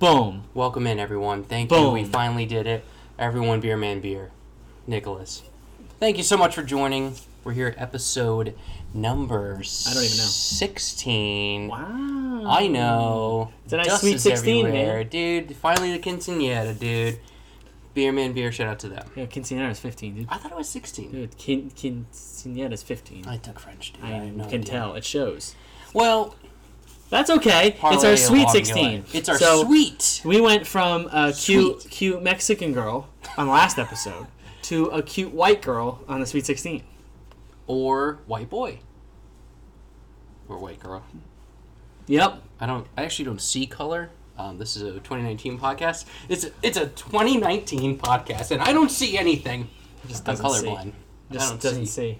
Boom. Welcome in, everyone. Thank you. We finally did it. Everyone, Beer Man Beer. Nicholas. Thank you so much for joining. We're here at episode number I don't even know. 16. Wow. I know. It's a nice Dust sweet is 16, everywhere. man. Dude, finally the quinceanera, dude. Beer Man Beer, shout out to them. Yeah, Quinceañera is 15, dude. I thought it was 16. Dude, Quin- Quinceañera is 15. I took French, dude. I, no can idea. tell. It shows. Well, That's okay. It's our sweet along your 16. way. It's our so, sweet. We went from a cute, Sweet. cute Mexican girl on the last episode to a cute white girl on the Sweet 16. Or white boy. Or white girl. Yep. I don't. I actually don't see color. Um, this is a 2019 podcast. It's a, it's a 2019 podcast, and I don't see anything. Just I'm doesn't see. colorblind. I Just don't doesn't see. see.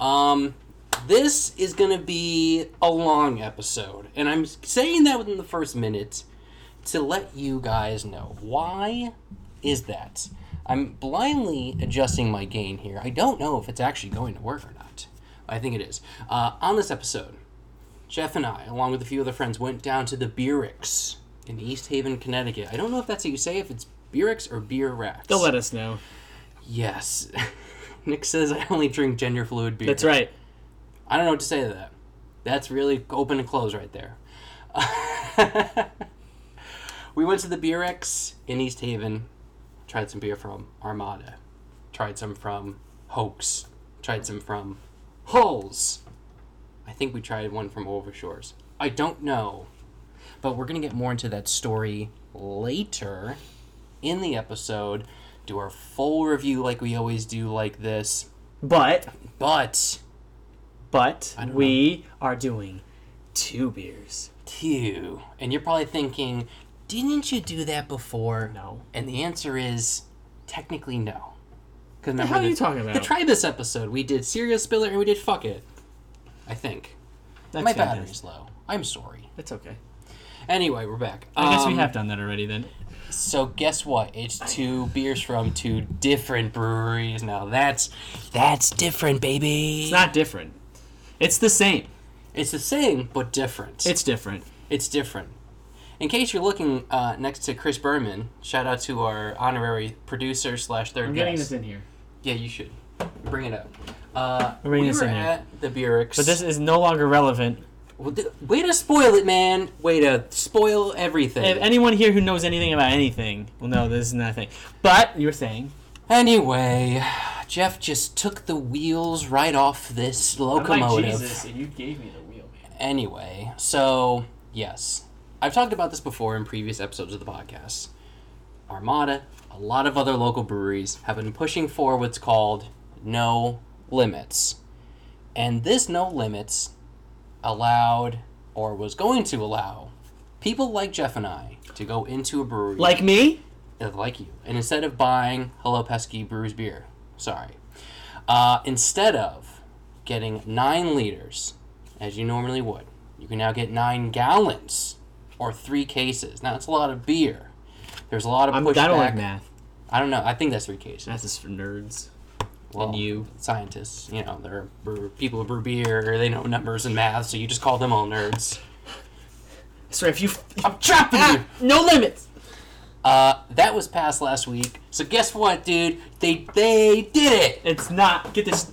Um, this is gonna be a long episode, and I'm saying that within the first minute to let you guys know why is that. I'm blindly adjusting my gain here. I don't know if it's actually going to work or not. I think it is. Uh, on this episode, Jeff and I, along with a few other friends, went down to the Beerix in East Haven, Connecticut. I don't know if that's how you say if it's Beerix or Beer Racks. They'll let us know. Yes. Nick says I only drink gender fluid beer. That's right. I don't know what to say to that. That's really open and close right there. we went to the Beer X in East Haven, tried some beer from Armada, tried some from Hoax, tried some from Hulls. I think we tried one from Overshores. I don't know. But we're going to get more into that story later in the episode. Do our full review like we always do, like this. But, But but, we are doing two beers. two. And you're probably thinking, didn't you do that before? No. And the answer is technically no. Because The hell are you talking The about? try this episode, we did Serial Spiller and we did Fuck It. I think. That's My fantastic. battery's low. I'm sorry. It's okay. Anyway, we're back. I guess we Um, have done that already then. So guess what? It's two beers from two different breweries. Now that's that's different, baby. It's not different. It's the same. It's the same but different. It's different. It's different. In case you're looking uh, next to Chris Berman, shout out to our honorary producer slash third I'm guest. This in here. Yeah, you should bring it up. Uh, We're bringing we this were in here. at the Burix. But this is no longer relevant. Well, th- way to spoil it, man. Way to spoil everything. If anyone here who knows anything about anything will know this is nothing. But you were saying Anyway, Jeff just took the wheels right off this locomotive. Like Jesus, and you gave me the wheel, man. Anyway, so yes, I've talked about this before in previous episodes of the podcast. Armada, a lot of other local breweries have been pushing for what's called no limits. And this no limits allowed, or was going to allow, people like Jeff and I to go into a brewery Like me? uh, like you. And instead of buying Hello Pesky Brews beer, sorry, uh, instead of getting nine liters, as you normally would, you can now get nine gallons or three cases. Now, it's a lot of beer. There's a lot of I'm, pushback. I don't like math. I don't know. I think that's three cases. Math is for nerds. well, and you. scientists, you know, they're people who brew beer. They know numbers and math, so you just call them all nerds. Sorry, if you I'm trapping ah, you. no limits. Uh, that was passed last week. So guess what, dude? They they did it. It's not. Get this.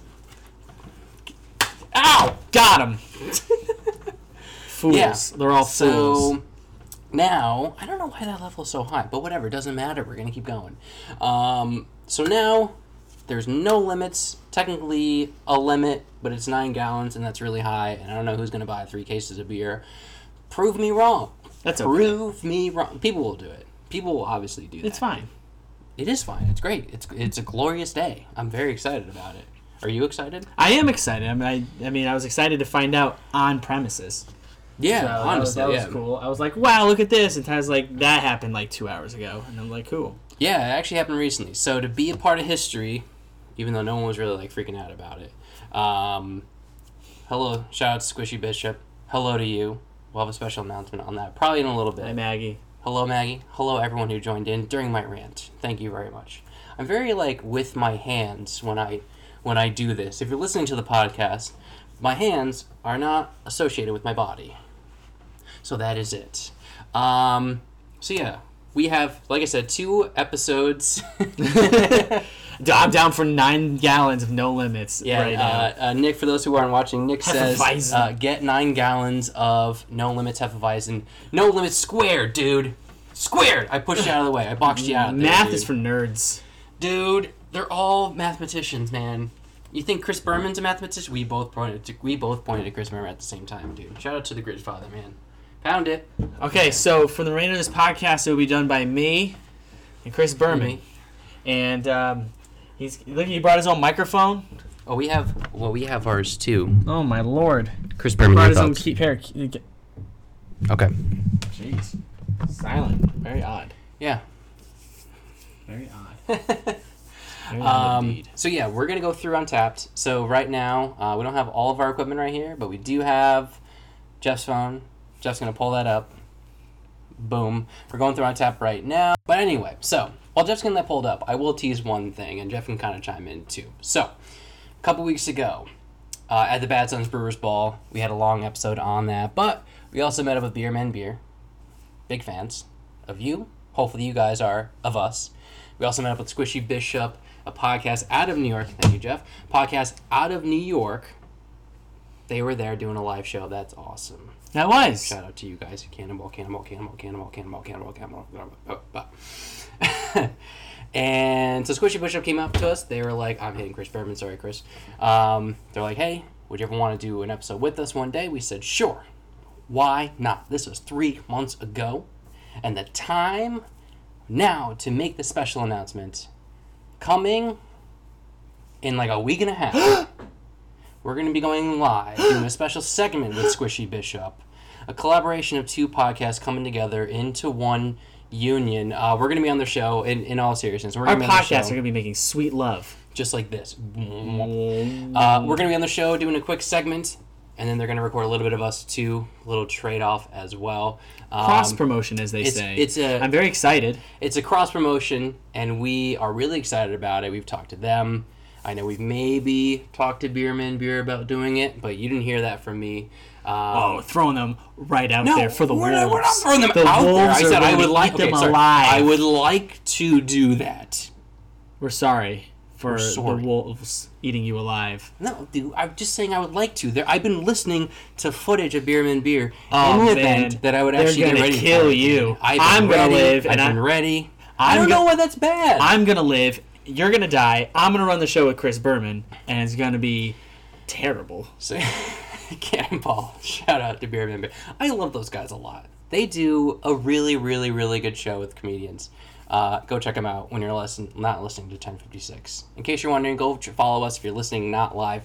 Ow! Got him. fools. Yeah. They're all fools. So now I don't know why that level is so high, but whatever, it doesn't matter. We're gonna keep going. Um, so now there's no limits. Technically a limit, but it's nine gallons, and that's really high. And I don't know who's gonna buy three cases of beer. Prove me wrong. That's okay. Prove me wrong. People will do it. People will obviously do that. It's fine. It is fine. It's great. It's it's a glorious day. I'm very excited about it. Are you excited? I am excited. I mean, I, I mean, I was excited to find out on premises. Yeah, So that was- honestly, that was, yeah. cool. I was like, wow, look at this. And Ty's like, that happened like two hours ago. And I'm like, cool. Yeah, it actually happened recently. So to be a part of history, even though no one was really like freaking out about it. Um, hello, shout out to Squishy Bishop. Hello to you. We'll have a special announcement on that probably in a little bit. Hi, Maggie. Hello, Maggie. Hello, everyone who joined in during my rant. Thank you very much. I'm very like with my hands when I when I do this. If you're listening to the podcast, my hands are not associated with my body. So that is it. Um, so yeah, we have, like I said, two episodes. I'm down for nine gallons of no limits Yeah, right now. uh, uh, Nick. For those who aren't watching, Nick says uh, get nine gallons of No Limits Hefeweizen. No Limits squared, dude. Squared. I pushed you out of the way. I boxed you out. There, Math dude. is for nerds. dude. They're all mathematicians, man. You think Chris Berman's a mathematician? We both pointed to we both pointed to Chris Berman at the same time, dude. Shout out to the Grid Father, man. Pound it. Okay, so for the remainder of this podcast, it will be done by me and Chris Berman. Me. And um, he's look. He brought his own microphone. Oh, we have well, we have ours too. Oh my lord! Chris Berman. Brought your his own thoughts? key pair. key- Okay. Jeez, silent. Very odd. Yeah. Very odd. Very odd Um, indeed. so yeah, we're gonna go through Untappd. So right now, uh, we don't have all of our equipment right here, but we do have Jeff's phone. Jeff's gonna pull that up. Boom. We're going through Untappd right now. But anyway, so while Jeff's getting that pulled up, I will tease one thing, and Jeff can kind of chime in too. So, a couple weeks ago, uh, at the Bad Sons Brewers Ball, we had a long episode on that, but we also met up with Beer Man Beer. Big fans of you. Hopefully, you guys are of us. We also met up with Squishy Bishop, a podcast out of New York. Thank you, Jeff. Podcast out of New York. They were there doing a live show. That's awesome. That was. Shout out to you guys. Cannonball, cannonball, cannonball, cannonball, cannonball, cannonball, cannonball. cannonball. Oh, oh. and so Squishy Bishop came up to us. They were like, I'm hitting Chris Berman. Sorry, Chris. Um, they're like, hey, would you ever want to do an episode with us one day? We said, sure. Why not? This was three months ago. And the time now to make the special announcement coming in like a week and a half. we're going to be going live doing a special segment with Squishy Bishop, a collaboration of two podcasts coming together into one union. Uh, we're going to be on the show in, in all seriousness. We're Our going to be on the podcasts are going to be making sweet love. just like this. Uh, we're going to be on the show doing a quick segment, and then they're going to record a little bit of us too, a little trade off as well. Um, Cross promotion, as they it's- say. it's a- I'm very excited. it's a cross promotion, and we are really excited about it. We've talked to them. I know we've maybe talked to Beerman Beer about doing it, but you didn't hear that from me. Um, Oh, throwing them right out no, there for the we're wolves. Not, we're not throwing them the out there. I said I would like them sorry. alive. I would like to do that. We're sorry for We're sorry. the wolves eating you alive. No, dude, I'm just saying I would like to. There, I've been listening to footage of Beerman Beer Oh, in the man. event that I would They're actually get ready kill for you. I'm been gonna ready, live, I've and been I- ready. I I'm don't go- know why that's bad. I'm gonna live. You're gonna die. I'm gonna run the show with Chris Berman, and it's gonna be terrible. So, Cannonball. Shout out to Beer Man Beer. I love those guys a lot. They do a really, really, really good show with comedians. Uh, go check them out when you're listen, not listening to 1056. In case you're wondering, go follow us if you're listening not live.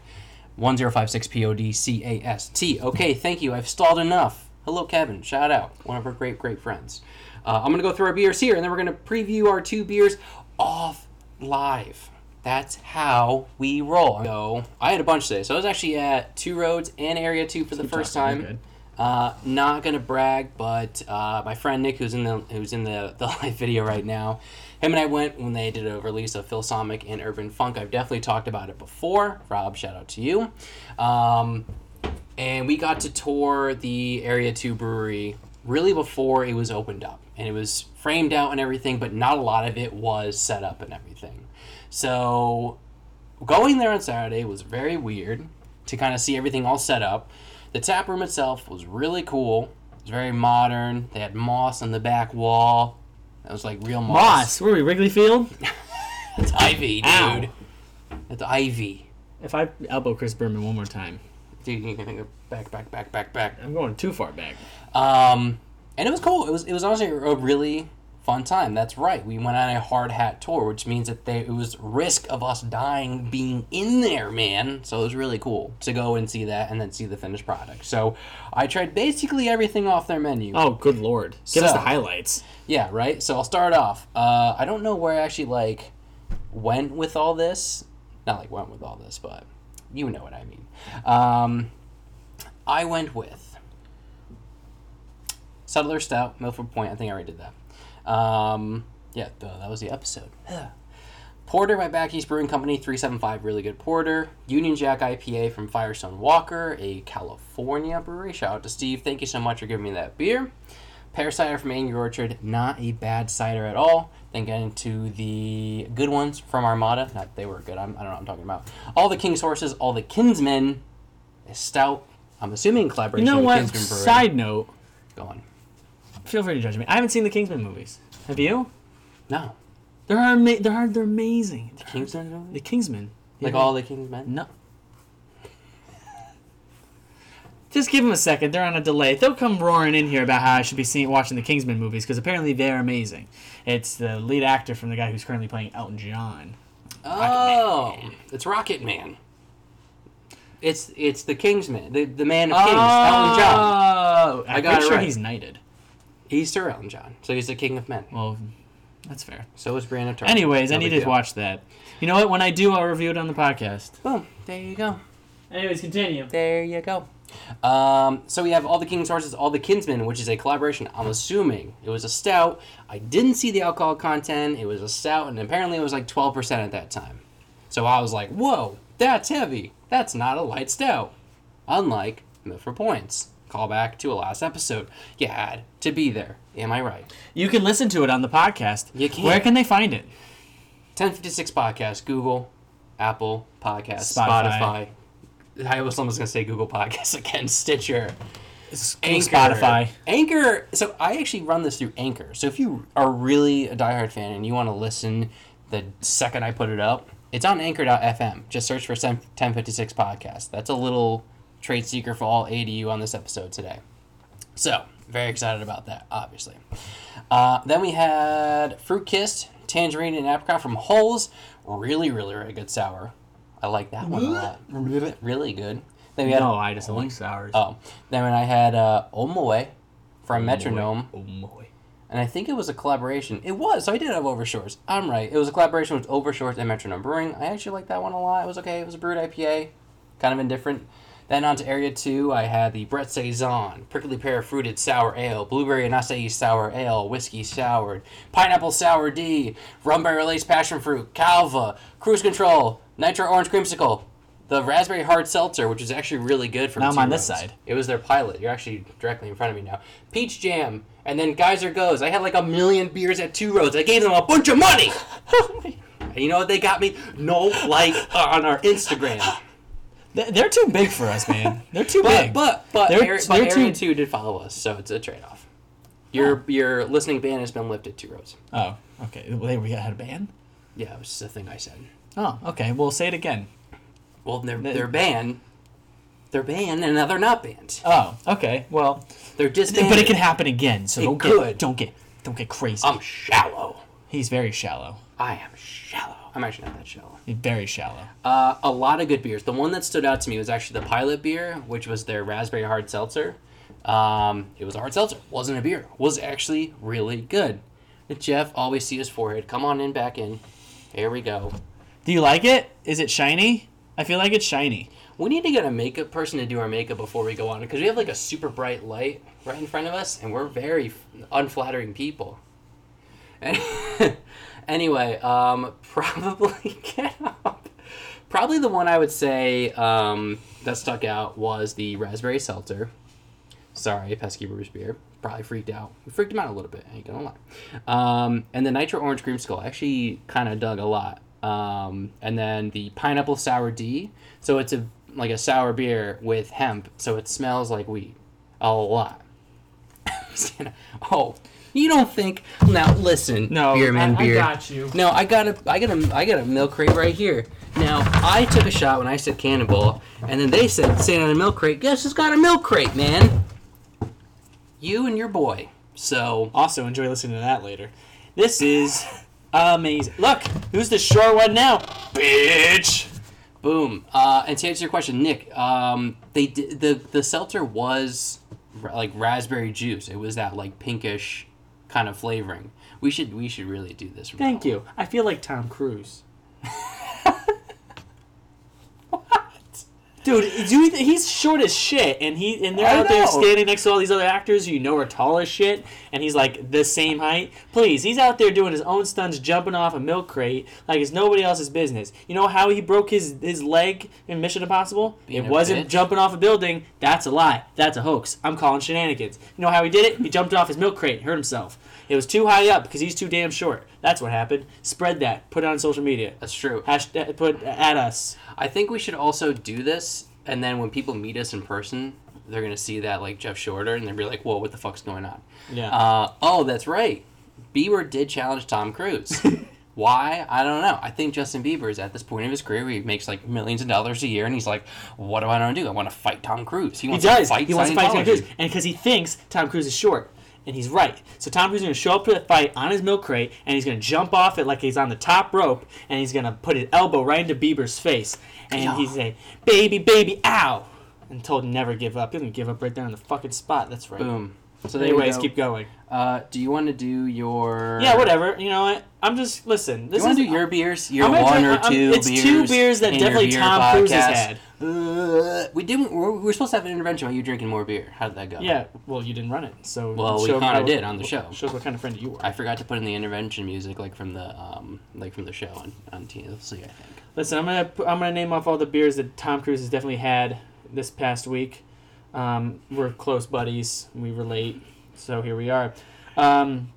1056 PODCAST. Okay, thank you. I've stalled enough. Hello, Kevin. Shout out. One of our great, great friends. Uh, I'm going to go through our beers here, and then we're going to preview our two beers off live. That's how we roll. So I had a bunch today. So I was actually at Two Roads and Area 2 for the first talking, time. Uh, not gonna brag, but uh, my friend Nick, who's in the who's in the, the live video right now, him and I went when they did a release of Phil Somic and Urban Funk. I've definitely talked about it before. Rob, shout out to you. Um, and we got to tour the Area 2 brewery really before it was opened up. And it was framed out and everything, but not a lot of it was set up and everything. So going there on Saturday was very weird to kind of see everything all set up. The tap room itself was really cool. It was very modern. They had moss on the back wall. That was like real moss. Moss, where are we? Wrigley Field? It's ivy, dude. Ow. It's ivy. If I elbow Chris Berman one more time, Dude, you can go back, back, back, back, back. I'm going too far back. Um, and it was cool. It was it was honestly a really fun time. That's right. We went on a hard hat tour, which means that they, it was risk of us dying being in there, man. So it was really cool to go and see that and then see the finished product. So I tried basically everything off their menu. Oh, good lord! Give us the highlights. Yeah, right. So I'll start off. Uh, I don't know where I actually like went with all this. Not like went with all this, but you know what I mean. Um, I went with Settler Stout, Milford Point. I think I already did that. Um, yeah, th- that was the episode. Porter by Back East Brewing Company, 375, really good porter. Union Jack IPA from Firestone Walker, a California brewery. Shout out to Steve. Thank you so much for giving me that beer. Pear cider from Angry Orchard, not a bad cider at all. Then getting to the good ones from Armada. Not they were good. I'm, I don't know what I'm talking about. All the King's Horses, all the Kinsmen, a stout. I'm assuming in You know with what? Side note. Go on. Feel free to judge me. I haven't seen the Kingsman movies. Have you? No. They're ama- they're they're amazing. The Kingsmen? The Kingsmen. Like all the Kingsmen? No. Just give them a second. They're on a delay. They'll come roaring in here about how I should be seeing watching the Kingsman movies because apparently they're amazing. It's the lead actor from the guy who's currently playing Elton John. Oh, it's Rocket Man. It's it's the Kingsman, the, the man of kings, Elton John. Oh, I'm I got pretty it sure right. he's knighted. He's Sir Elton John, so he's the king of men. Well, that's fair. So is Brandon Turner. Anyways, I No need to deal. watch that. You know what? When I do, I'll review it on the podcast. Boom. There you go. Anyways, continue. There you go. Um, so we have all the King's Horses, all the Kinsmen, which is a collaboration. I'm assuming it was a stout. I didn't see the alcohol content. It was a stout, and apparently it was like 12% at that time. So I was like, whoa, that's heavy. That's not a light stout. Unlike Milford Points. Call back to a last episode. You had to be there. Am I right? You can listen to it on the podcast. You can. Where can they find it? 1056 Podcast, Google, Apple Podcast, Spotify. Spotify. I was almost going to say Google Podcasts again, Stitcher. Anchor. Spotify. Anchor. So I actually run this through Anchor. So if you are really a diehard fan and you want to listen the second I put it up, it's on anchor.fm. Just search for 1056 Podcast. That's a little trade secret for all ADU on this episode today. So, very excited about that, obviously. Uh, then we had Fruit Kissed, Tangerine, and Apricot from Holes. Really, really, really good sour. I like that one a lot. Really good. Then we had No, I just don't like sours. Oh, then when I had uh, Omoe from Metronome, Oh boy. and I think it was a collaboration. It was, so I did have Overshores. I'm right. It was a collaboration with Overshores and Metronome Brewing. I actually like that one a lot. It was okay. It was a brewed IPA, kind of indifferent. Then on to Area 2, I had the Brett Saison, Prickly Pear Fruited Sour Ale, Blueberry and Acai Sour Ale, Whiskey Soured, Pineapple Sour D, Rum barrel lace Passion Fruit, Calva, Cruise Control, Nitro Orange Creamsicle, the Raspberry Hard Seltzer, which is actually really good from Now I'm Two on this side. It was their pilot. You're actually directly in front of me now. Peach Jam, and then Geyser Goes. I had like a million beers at Two Roads. I gave them a bunch of money. and you know what they got me? No like on our Instagram. They- They're too big for us, man. They're too But big. but but, They're- Area, they're Area too- Two did follow us, so it's a trade off. Oh. Your your listening ban has been lifted. Two rows. oh, okay. They we had a ban. Yeah, it was just a thing I said. Oh, okay. Well, say it again. Well, they're They- they're banned. They're banned, and now they're not banned. Oh, okay. Well, They're disbanded. but it can happen again. So It don't could. get don't get don't get crazy. I'm shallow. He's very shallow. I am shallow. I'm actually not that shallow. Very shallow. Uh, a lot of good beers. The one that stood out to me was actually the Pilot beer, which was their raspberry hard seltzer. Um, it was a hard seltzer, wasn't a beer. Was actually really good. Jeff always see his forehead. Come on in, back in. Here we go. Do you like it? Is it shiny? I feel like it's shiny. We need to get a makeup person to do our makeup before we go on because we have like a super bright light right in front of us, and we're very unflattering people. anyway, um, probably get up. Probably the one I would say um, that stuck out was the raspberry seltzer. Sorry, pesky Brewers beer. Probably freaked out. We freaked him out a little bit. I ain't gonna lie. Um, and the nitro orange creamsicle I actually kind of dug a lot. Um, and then the pineapple sour D. So it's a like a sour beer with hemp. So it smells like weed a lot. oh, you don't think? Now listen, No, beer man, I, I beer. got you. No, I got a, I got a, I got a milk crate right here. Now I took a shot when I said cannonball, and then they said stand on a milk crate. Guess who's got a milk crate, man? You and your boy. So Also, enjoy listening to that later. This is amazing. Look, who's the short one now? Bitch. boom. Uh, and to answer your question, Nick, um, they did, the the seltzer was like raspberry juice. It was that like pinkish kind of flavoring. We should we should really do this. Thank you. I feel like Tom Cruise. on. Dude, do you th- he's short as shit, and he and they're I out there standing next to all these other actors who you know are tall as shit, and he's like the same height. Please, he's out there doing his own stunts, jumping off a milk crate like it's nobody else's business. You know how he broke his his leg in Mission Impossible? Being it wasn't bitch. jumping off a building. That's a lie. That's a hoax. I'm calling shenanigans. You know how he did it? He jumped off his milk crate, hurt himself. It was too high up because he's too damn short. That's what happened. Spread that. Put it on social media. That's true. Hashtag put at us. I think we should also do this, and then when people meet us in person, they're gonna see that like Jeff Shorter, and they'll be like, "Whoa, what the fuck's going on?" Yeah. Uh, oh, that's right. Bieber did challenge Tom Cruise. Why? I don't know. I think Justin Bieber is at this point of his career where he makes like millions of dollars a year, and he's like, "What do I want to do? I want to fight Tom Cruise." He He wants does. to fight. he wants to fight Tom Cruise, and because he thinks Tom Cruise is short, and he's right. So Tom Cruise is going to show up to the fight on his milk crate, and he's going to jump off it like he's on the top rope, and he's going to put his elbow right into Bieber's face, and Yeah. he's say, "Baby, baby, ow!" and told him never give up. He's going to give up right there on the fucking spot. That's right. Boom. So there Anyways, go. keep going. Uh, do you want to do your? Yeah, whatever. You know what? I'm just listen. This you want to do your beers? Your I'm one try- or I'm- 2 it's beers. two beers that definitely beer Tom Cruise has had. Uh, we didn't. We're, we were supposed to have an intervention about you drinking more beer. How did that go? Yeah. Well, you didn't run it, so Well, we kinda did on the show. Shows what kind of friend you were. I forgot to put in the intervention music, like from the um, like from the show on on TLC. I think. Listen, I'm gonna I'm gonna name off all the beers that Tom Cruise has definitely had this past week. Um, we're close buddies. We relate, so here we are. Um,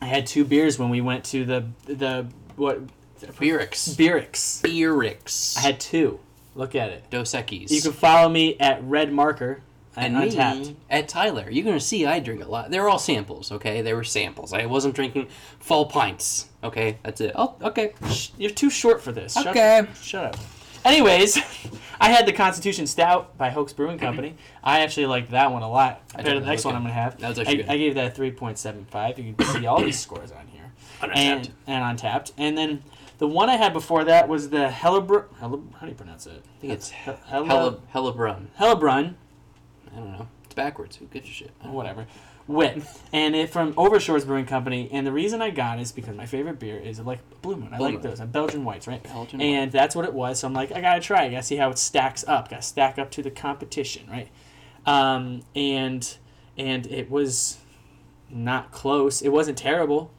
I had two beers when we went to the the what Beerix. Beerix. Beerix. I had two. Look at it. Dos Equis. You can follow me at Red Marker and and me Untappd. at Tyler. You're gonna see I drink a lot. They're all samples, okay? They were samples. I wasn't drinking full pints. Okay, that's it. Oh, okay. Shh, You're too short for this. Shut- Okay. Shut up. Anyways, I had the Constitution Stout by Hoax Brewing mm-hmm. Company. I actually liked that one a lot compared to the next one. I'm gonna have. That was actually I, good. I gave that a three point seven five. You can see all these scores on here. Untappd. And and untappd. And then the one I had before that was the Hellebr. Helle, how do you pronounce it? I think it's He- Hella Hella Hellabrun. Hellebrun. I don't know. It's backwards. Who gives a shit? whatever, wit, and it from Overshores Brewing Company. And the reason I got it is because my favorite beer is like Blue Moon. I Blue like Moon. those. And Belgian whites, right? Belgian and that's what it was. So I'm like, I gotta try. I gotta see how it stacks up. Gotta stack up to the competition, right? Um, and and it was not close. It wasn't terrible,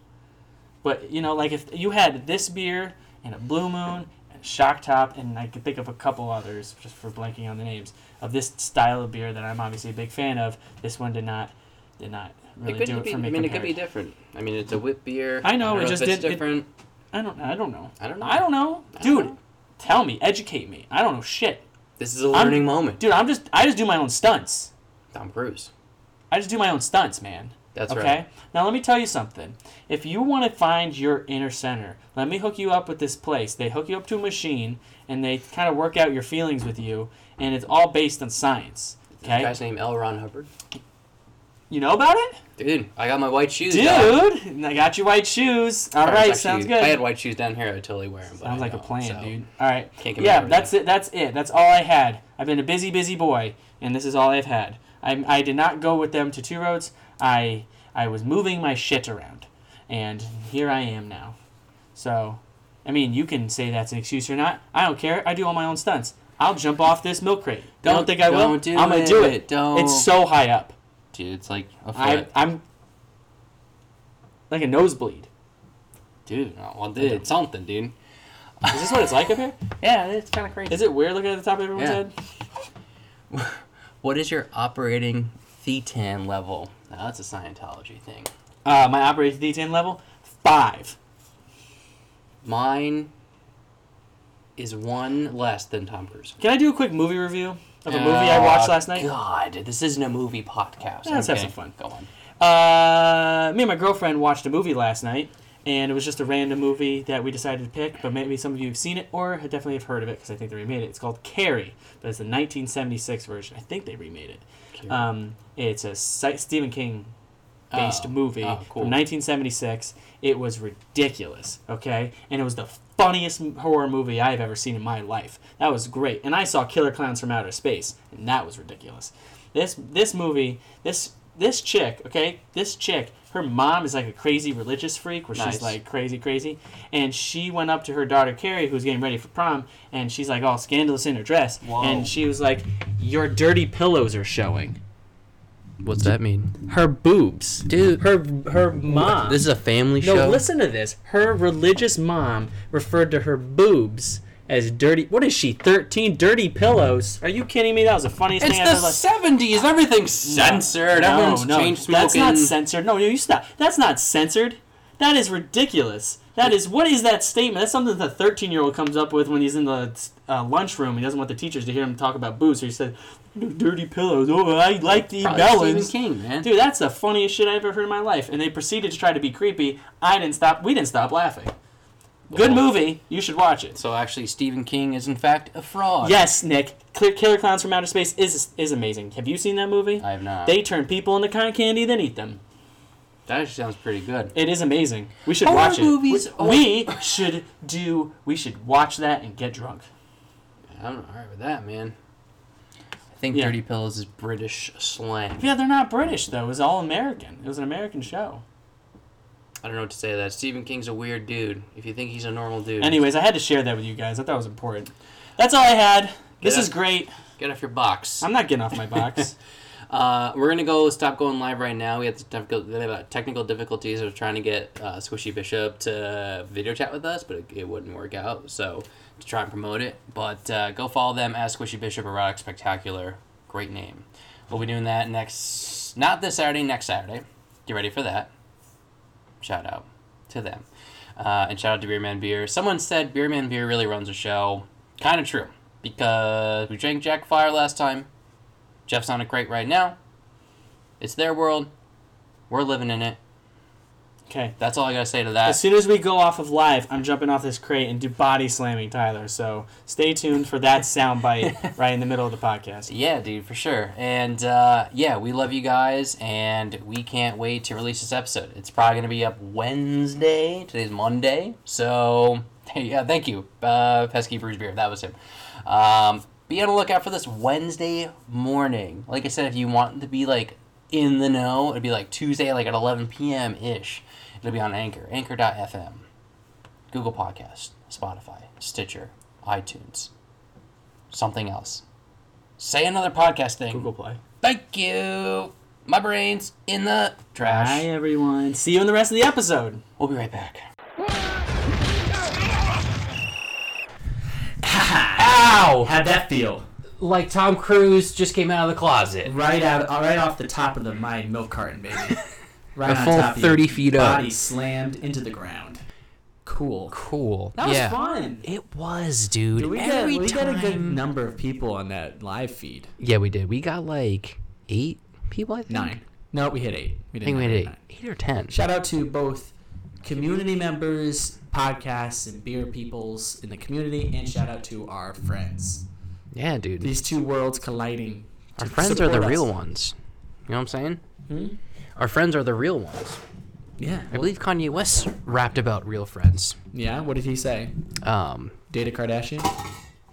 but you know, like if you had this beer and a Blue Moon and Shock Top, and I could think of a couple others just for blanking on the names of this style of beer that I'm obviously a big fan of. This one did not did not really it do it be. for me. I mean, it could be different. I mean, it's a whip beer. I know, don't it just it- different. I don't. I don't know. I don't know. I don't know, I don't dude. know. Tell me, educate me. I don't know shit, This is a I'm- learning moment. dude. I'm just. I just do my own stunts. Tom Cruise. I just do my own stunts, man. That's okay? right. Now let me tell you something. If you want to find your inner center, let me hook you up with this place. They hook you up to a machine and they kind of work out your feelings with you, and it's all based on science. Okay? guy's name L. Ron Hubbard. You know about it? Dude, I got my white shoes. Dude. I got your white shoes. All Or actually- sounds good. I had white shoes down here, I'd totally wear them. Sounds I like a plan, so. dude. All right. Can't Yeah, that's it. That's it. That's all I had. I've been a busy, busy boy, and this is all I've had. I, I did not go with them to two roads. I I was moving my shit around, and here I am now. So, I mean, you can say that's an excuse or not. I don't care. I do all my own stunts. I'll jump off this milk crate. Don't, Don't- think I will? do I'm gonna do it. it. Don't. It's so high up. Dude, it's like a foot. I I'm like a nosebleed. Dude, well, dude, it's something, dude. Is this what it's like up here? Yeah, it's kind of crazy. Is it weird looking at the top of everyone's Yeah. head? What is your operating thetan level? Now, that's a Scientology thing. Uh, my operating thetan level five. Mine is one less than Tom Cruise. Can I do a quick movie review of a movie I watched Oh, last night? God, this isn't a movie podcast. Let's have some fun. Go on. Uh, me and my girlfriend watched a movie last night, and it was just a random movie that we decided to pick. But maybe some of you have seen it or have definitely have heard of it because I think they remade it. It's called Carrie, but it's the 1976 version. I think they remade it. Um, it's a Stephen King based Oh, movie oh, cool. from 1976. It was ridiculous, okay? And it was the funniest horror movie I've ever seen in my life. That was great. And I saw Killer Clowns from Outer Space, and that was ridiculous. This this movie, this this chick, okay, this chick, her mom is like a crazy religious freak where Nice. she's like crazy, crazy. And she went up to her daughter Carrie, who's getting ready for prom, and she's like all scandalous in her dress. Whoa. And she was like, Your dirty pillows are showing. What's that mean? Her boobs. Dude. Her her mom. This is a family show. no, show. listen to this. Her religious mom referred to her boobs as dirty. What is she? Thirteen dirty pillows? Are you kidding me? That was the funniest It's thing the I've ever. seventies. Everything's censored. No, Everyone's no, chain smoking. That's not censored. No, no, you stop. That's not censored. That is ridiculous. That is what is that statement? That's something that a thirteen-year-old comes up with when he's in the uh, lunchroom. He doesn't want the teachers to hear him talk about booze. So he said, "Dirty pillows." Oh, I like to eat Probably melons. Stephen King, man. Dude, that's the funniest shit I ever heard in my life. And they proceeded to try to be creepy. I didn't stop. We didn't stop laughing. Good movie. You should watch it. So actually, Stephen King is in fact a fraud. Yes, Nick. Clear Killer Clowns from Outer Space is is amazing. Have you seen that movie? I have not. They turn people into cotton candy, then eat them. that actually sounds pretty good. It is amazing. We should Horror watch it. movies We, we should do. We should watch that and get drunk. I'm alright with that, man. I think Yeah. Dirty Pillows is British slang. Yeah, they're not British though. It was all American. It was an American show. I don't know what to say to that. Stephen King's a weird dude. If you think he's a normal dude, Anyways, I had to share that with you guys. I thought it was important. That's all I had. This is great. get off your box. I'm not getting off my box. Uh, we're gonna go stop going live right now. We had technical, technical difficulties of trying to get uh, Squishy Bishop to video chat with us, but it, it wouldn't work out. So to try and promote it, but uh, go follow them at Squishy Bishop Erotic Spectacular. Great name. We'll be doing that next, not this Saturday, next Saturday. Get ready for that. Shout out to them, uh, and shout out to Beerman Beer. Someone said Beerman Beer really runs a show. Kind of true because we drank Jack Fire last time. Jeff's on a crate right now. It's their world. We're living in it. Okay. That's all I gotta say to that. As soon as we go off of live, I'm jumping off this crate and do body slamming Tyler. So stay tuned for that sound bite right in the middle of the podcast. Yeah, dude, for sure. And uh, yeah, we love you guys, and we can't wait to release this episode. It's probably gonna be up Wednesday. Today's Monday, so yeah, thank you, uh, Pesky Brews Beer. That was him. Um, be on the lookout for this Wednesday morning. Like I said, if you want to be like in the know, it'd be like Tuesday, like at 11 p.m. ish. It'll be on Anchor, Anchor.fm, Google Podcast, Spotify, Stitcher, iTunes, something else. Say another podcast thing. Google Play. Thank you. My brain's in the trash. Bye, everyone. See you in the rest of the episode. We'll be right back. Ow! How'd that feel? Like Tom Cruise just came out of the closet. Right out, right off the top of the my milk carton, baby. Right A full top of you. 30 feet up. Body slammed into the ground. Cool. Cool. That was yeah. fun. It was, dude. Dude, we got, Every we got a good number of people on that live feed. Yeah, we did. We got like eight people, I think. Nine. No, we hit eight. We I did think we nine, had eight. Eight or ten. Shout out to both community members, podcasts, and beer peoples in the community, and shout out to our friends. Yeah, dude. These two worlds colliding. Our friends are the support real ones. You know what I'm saying? Hmm? Our friends are the real ones. Yeah. I believe Kanye West rapped about real friends. Yeah. What did he say? Um, Data Kardashian.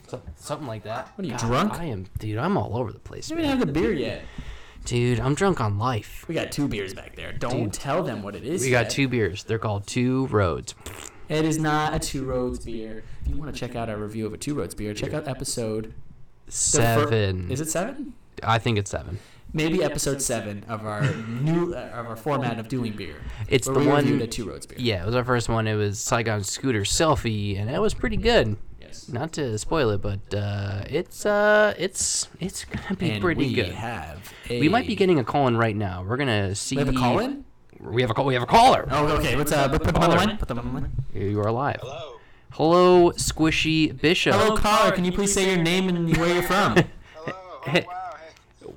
so- something like that. What are you, drunk? I am, dude. I'm all over the place, You didn't man. have the beer yet. Dude, I'm drunk on life. We got two beers back there. Don't Dude. tell them what it is. We got two beers. They're called Two Roads. It is not a Two Roads beer. If you want to check out our review of a Two Roads beer, check out episode the fir- Seven. is it seven? I think it's seven. Maybe episode seven of our new uh, of our format of doing beer. It's where the we one. reviewed a Two Roads beer. Yeah, it was our first one. It was Saigon Scooter Selfie, and it was pretty good. Yes. Not to spoil it, but uh, it's uh, it's it's gonna be And pretty we good. have a, We might be getting a call in right now. We're gonna see. We have a call in. We have a call. We have a caller. Oh, okay. Let's uh, put them on the line. Put them on the line. You are live. Hello. Hello, Squishy Bishop. Hello, caller. Can you please say your name and where you're from? Hello. Oh, wow.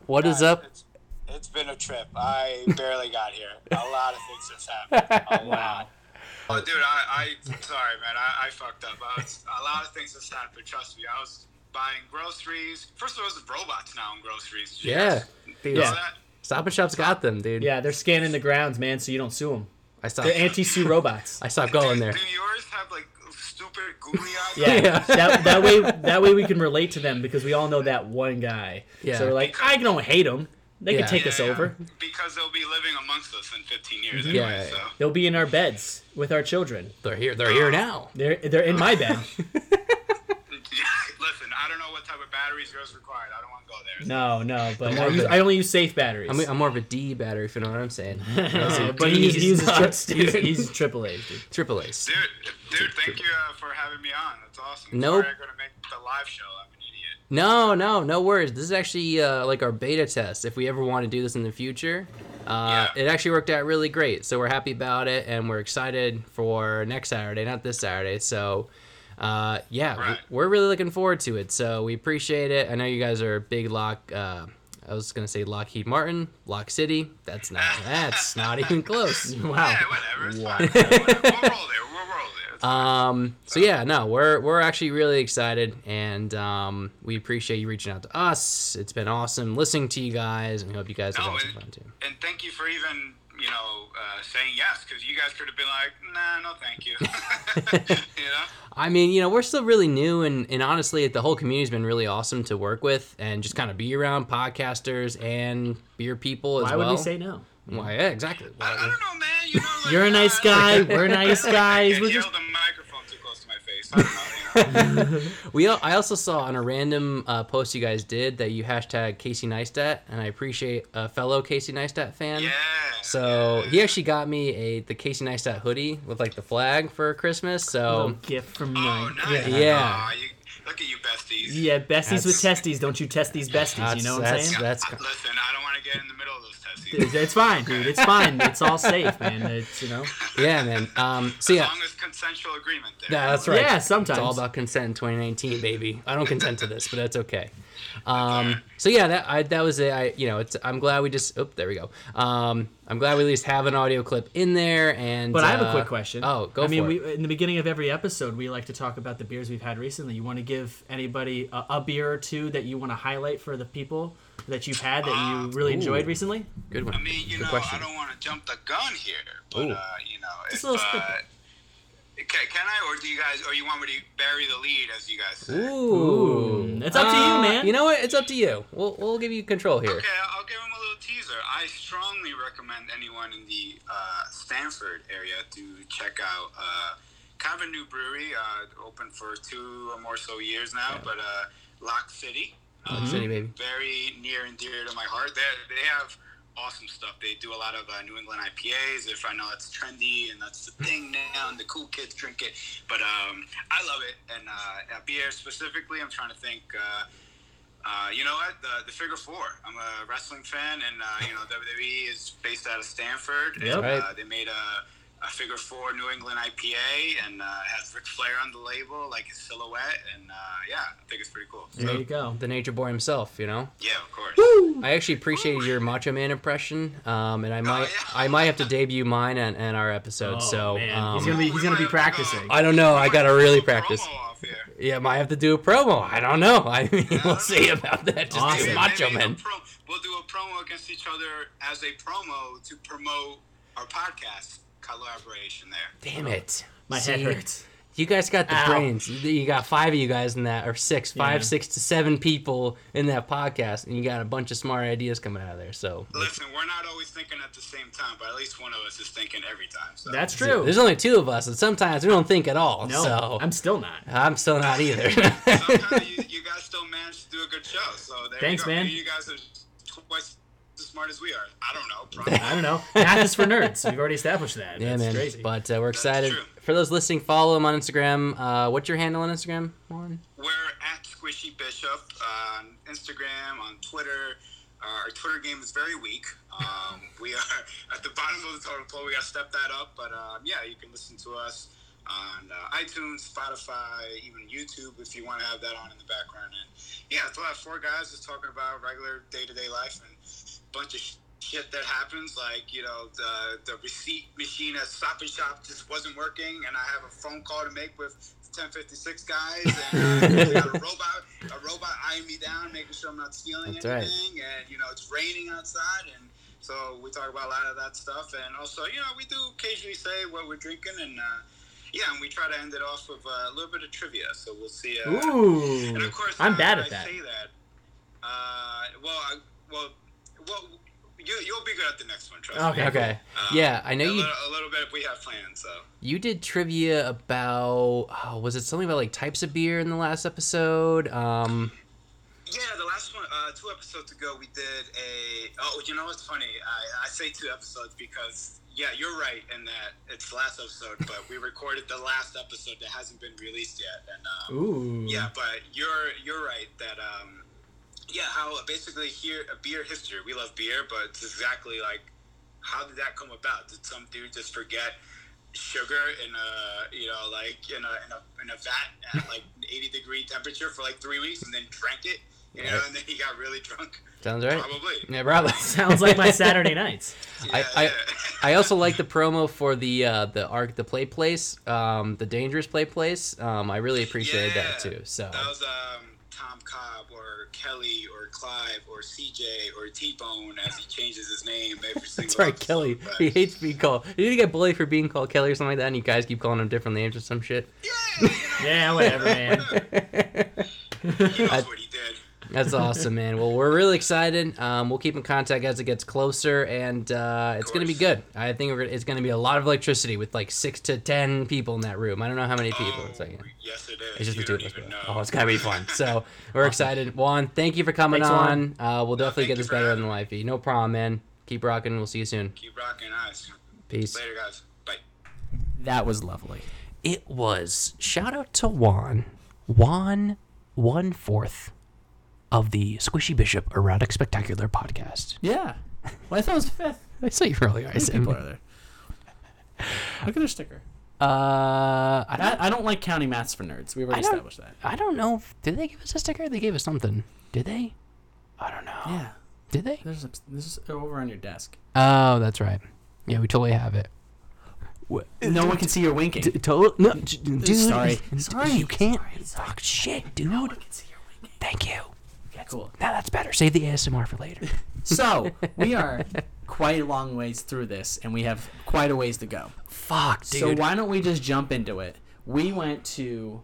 Hey. What is Guys, up? It's, it's been a trip. I barely got here. A lot of things just happened. Oh, a lot. Oh, dude, I, I sorry, man. I, I fucked up. I was, a lot of things just happened. Trust me. I was buying groceries. First of all, there's robots now in groceries. Did you Yeah. guys know Yeah. that? Stop and Shop's got them, dude. Yeah, they're scanning the grounds, man, so you don't sue them. I stopped. They're anti-sue robots. I stopped going do, there. Do yours have like stupid googly eyes? Yeah, Yeah. that, that way that way we can relate to them because we all know that one guy. Yeah. So we're like, I don't hate him. They Yeah. could take us Yeah, yeah. over. Because they'll be living amongst us in 15 years Yeah, anyway. yeah, so. They'll be in our beds with our children. They're here. They're here now. They're they're in my bed. Listen, I don't know what type of batteries yours required. I don't want to go there. No, no, but I, use, a- I only use safe batteries. I'm, I'm more of a D battery, if you know what I'm saying. Uh, but he, he uses nuts, tri- he's, he's triple A's, dude. Triple A's. Dude, dude, thank you uh, for having me on. That's awesome. Nope. Sorry I'm going to make the live show. I'm an idiot. No, no, no worries. This is actually uh, like our beta test. If we ever want to do this in the future, uh, Yeah. it actually worked out really great. So we're happy about it, and we're excited for next Saturday, not this Saturday. So, uh, yeah, Right. we're really looking forward to it. So we appreciate it. I know you guys are big lock. Uh, I was gonna say Lockheed Martin, Lock City. That's not. That's not even close. Wow. Yeah, whatever. It's Wow. fine. We'll roll there. We'll roll there. It's fine. Um, so yeah, no, we're we're actually really excited, and um, we appreciate you reaching out to us. It's been awesome listening to you guys, and we hope you guys have No, had some fun too. and thank you for even, you know, uh, saying yes, because you guys could have been like, nah, no, thank you. you know? I mean, you know, we're still really new, and, and honestly, the whole community's been really awesome to work with, and just kind of be around podcasters and beer people as Why well. would we say no? Why? Yeah, exactly. I, I don't know, man. You know, like, You're a nice guy. We're nice guys. We're just the microphone too close to my face. I don't know, you know? We al- I also saw on a random uh, post you guys did that you hashtag Casey Neistat, and I appreciate a fellow Casey Neistat fan. yeah. So yeah. he actually got me a the Casey Neistat hoodie with like the flag for Christmas. a little So gift from Oh, mine. nice. Yeah. Aw, you, look at you, besties. Yeah, besties with testies. Don't you test these besties? You know what I'm that's- saying? that's- Uh, Listen, I don't want to get in the It's, it's fine, dude. It's fine. It's all safe, man. It's you know. yeah, man. Um, so As yeah, long as consensual agreement there. yeah, that's right. Yeah, sometimes. It's all about consent in 2019, baby. I don't consent to this, but that's okay. Um, so yeah, that I, that was it. I you know, it's I'm glad we just. Oh, there we go. Um, I'm glad we at least have an audio clip in there. And But I have a uh, quick question. Oh, go I mean, for we, in the beginning of every episode, we like to talk about the beers we've had recently. You want to give anybody a, a beer or two that you want to highlight for the people that you've had that you really enjoyed recently? Good one. I mean, you Good know, question. I don't want to jump the gun here, but Ooh. uh, you know, Just if, a little uh, snippet. can, can I, or do you guys, or you want me to bury the lead, as you guys say? Ooh, It's up to you, Uh, man. You know what? It's up to you. We'll we'll give you control here. Okay, I'll give him a little teaser. I strongly recommend anyone in the uh, Stamford area to check out uh, kind of a new brewery, uh, open for two or more so years now, but uh, Lock City. Lock Um, City, baby. Very near and dear to my heart. They, they have awesome stuff. They do a lot of uh, New England IPAs. If I know that's trendy and that's the thing now, and the cool kids drink it. But um, I love it. And uh, at beer specifically, I'm trying to think. Uh, uh, you know what? The, the Figure Four. I'm a wrestling fan, and uh, you know WWE is based out of Stamford. Yep. And, Right. uh, they made a, a Figure Four New England IPA, and uh, has Ric Flair on the label, like his silhouette, and uh, yeah, I think it's pretty cool. So, There you go. The Nature Boy himself, you know. yeah, of course. I actually appreciate your Macho Man impression, um, and I might yeah. I might have to debut mine in, in our episode. Oh, so man. um, He's gonna be- We gonna be have go- practicing. I don't know. I gotta really practice. promo off here. Yeah, might have to do a promo. I don't know. I mean, we'll don't see about that. Just Awesome. do Macho Man. pro- we'll do a promo against each other as a promo to promote our podcast collaboration there. Damn it. My head hurts. You guys got the Ow. brains. You got five of you guys in that, or six, five, Yeah. six to seven people in that podcast, and you got a bunch of smart ideas coming out of there. So Listen, we're not always thinking at the same time, but at least one of us is thinking every time. So. That's true. there's only two of us, and sometimes we don't think at all. no, so I'm still not. I'm still not either. Sometimes you, you guys still manage to do a good show. So there Thanks, we go. man. You guys are twice as smart as we are. I don't know. Probably. I don't know. Math is for nerds. We've already established that. yeah, That's man. crazy. But uh, we're excited. For those listening, follow him on Instagram. Uh, what's your handle on Instagram, Warren? We're at Squishy Bishop on Instagram, on Twitter. Uh, our Twitter game is very weak. Um, we are at the bottom of the totem pole. We got to step that up. But um, yeah, you can listen to us on uh, iTunes, Spotify, even YouTube if you want to have that on in the background. And yeah, it's about four guys just talking about regular day to day life and a bunch of shit that happens. Like, you know, the, the receipt machine at Stop and Shop just wasn't working, and I have a phone call to make with 1056 guys, and uh, we got a robot, a robot eyeing me down, making sure I'm not stealing That's right. anything, and you know it's raining outside, and so we talk about a lot of that stuff, and also you know we do occasionally say what we're drinking, and uh, yeah, and we try to end it off with uh, a little bit of trivia, so we'll see. Uh, and Ooh. of course, I'm bad at that. Say that. Uh, well, I, well, well, you you'll be good at the next one. Trust Okay. me. Okay. Um, Yeah, I know a you Little, a little bit if we have plans. So. you did trivia about oh, was it something about like types of beer in the last episode? Um Yeah, the last one, uh, two episodes ago, we did a. Oh, you know what's funny? I, I say two episodes because yeah, you're right in that it's the last episode, but we recorded the last episode that hasn't been released yet, and um, Ooh. yeah, but you're you're right that um, yeah, how basically here a beer history. We love beer, but it's exactly like how did that come about? Did some dude just forget? sugar in a you know like in a in a, in a vat at like 80 degree temperature for like three weeks and then drank it you know and then he got really drunk sounds right. probably Yeah, probably. Sounds like my Saturday nights. I, Yeah, I, yeah. I also like the promo for the uh, the arc the play place, um, the dangerous play place. Um, I really appreciated that too. So that was um Tom Cobb or Kelly or Clive or CJ or T Bone as he changes his name every single. that's right, episode, Kelly. but- He hates being called. Did he get bullied for being called Kelly or something like that? And you guys keep calling him different names or some shit. Yeah, Yeah, whatever, man. he knows what he did. That's awesome, man. Well, we're really excited. Um, we'll keep in contact as it gets closer, and uh, it's going to be good. I think we're, it's going to be a lot of electricity with like six to ten people in that room. I don't know how many people. Oh, it's like yes, it is. it's just the two of don't us. even but- know. Oh, it's going to be fun. So we're excited. Juan, thank you for coming Thanks, on. Juan. Uh, we'll definitely thank get this for better having than life. No problem, man. Keep rocking. We'll see you soon. Keep rocking, eyes. Peace. Later, guys. Bye. That was lovely. It was shout out to Juan. Juan one fourth of the Squishy Bishop Erotic Spectacular podcast. Yeah. Well, I thought it was fifth. I saw you earlier. I How many said, people are there? Look at their sticker. uh, I don't, I, I don't like counting maths for nerds. We already I don't- established that. I don't know. If, did they give us a sticker? They gave us something. Did they? I don't know. Yeah. Did they? There's a, this is over on your desk. Oh, that's right. Yeah, we totally have it. No one can see your winking. D- total, no, d- dude. Sorry. d- Sorry. You can't. Sorry, sorry. Fuck shit, dude. No one can see your winking. Thank you. Cool. Now that's better. Save the ASMR for later. So we are quite a long ways through this, and we have quite a ways to go. Fuck, dude. So why don't we just jump into it? We went to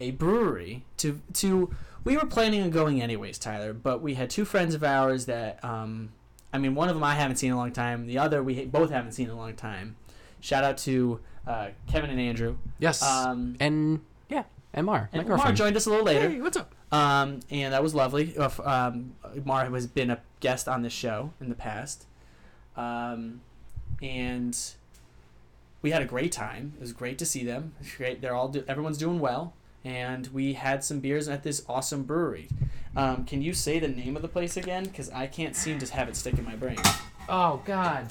a brewery to to. We were planning on going anyways, Tyler, but we had two friends of ours that, um, I mean, one of them I haven't seen in a long time. The other we both haven't seen in a long time. Shout out to uh, Kevin and Andrew. yes. Um, and yeah, my and Mar joined us a little later. Hey, what's up? Um, and that was lovely. Uh, Um, Mar has been a guest on this show in the past. Um, and we had a great time. It was great to see them. It's great. They're all do- everyone's doing well. And we had some beers at this awesome brewery. Um, can you say the name of the place again? Because I can't seem to have it stick in my brain. Oh God,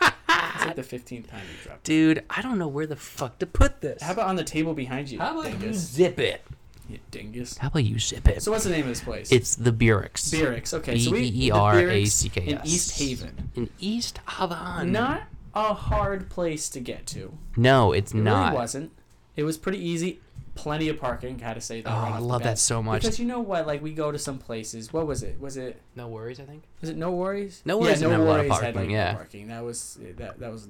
It's like the fifteenth time you dropped. it. dude, I don't know where the fuck to put this. How about on the table behind you, How about you dingus? zip it? You dingus. How about you zip it? So what's the name of this place? it's the Beerix. Beerix. Okay, so we B E the E R A Beerix C K in East Haven. In East Haven. Not a hard place to get to. No, it's It not. really wasn't. It was pretty easy. Plenty of parking. Gotta say that. Oh, right I love that so much. Because you know what? Like we go to some places. What was it? Was it? No worries, I think. Was it no worries? No Worries Yeah, no have a lot of worries had like yeah. no parking. That was that. That was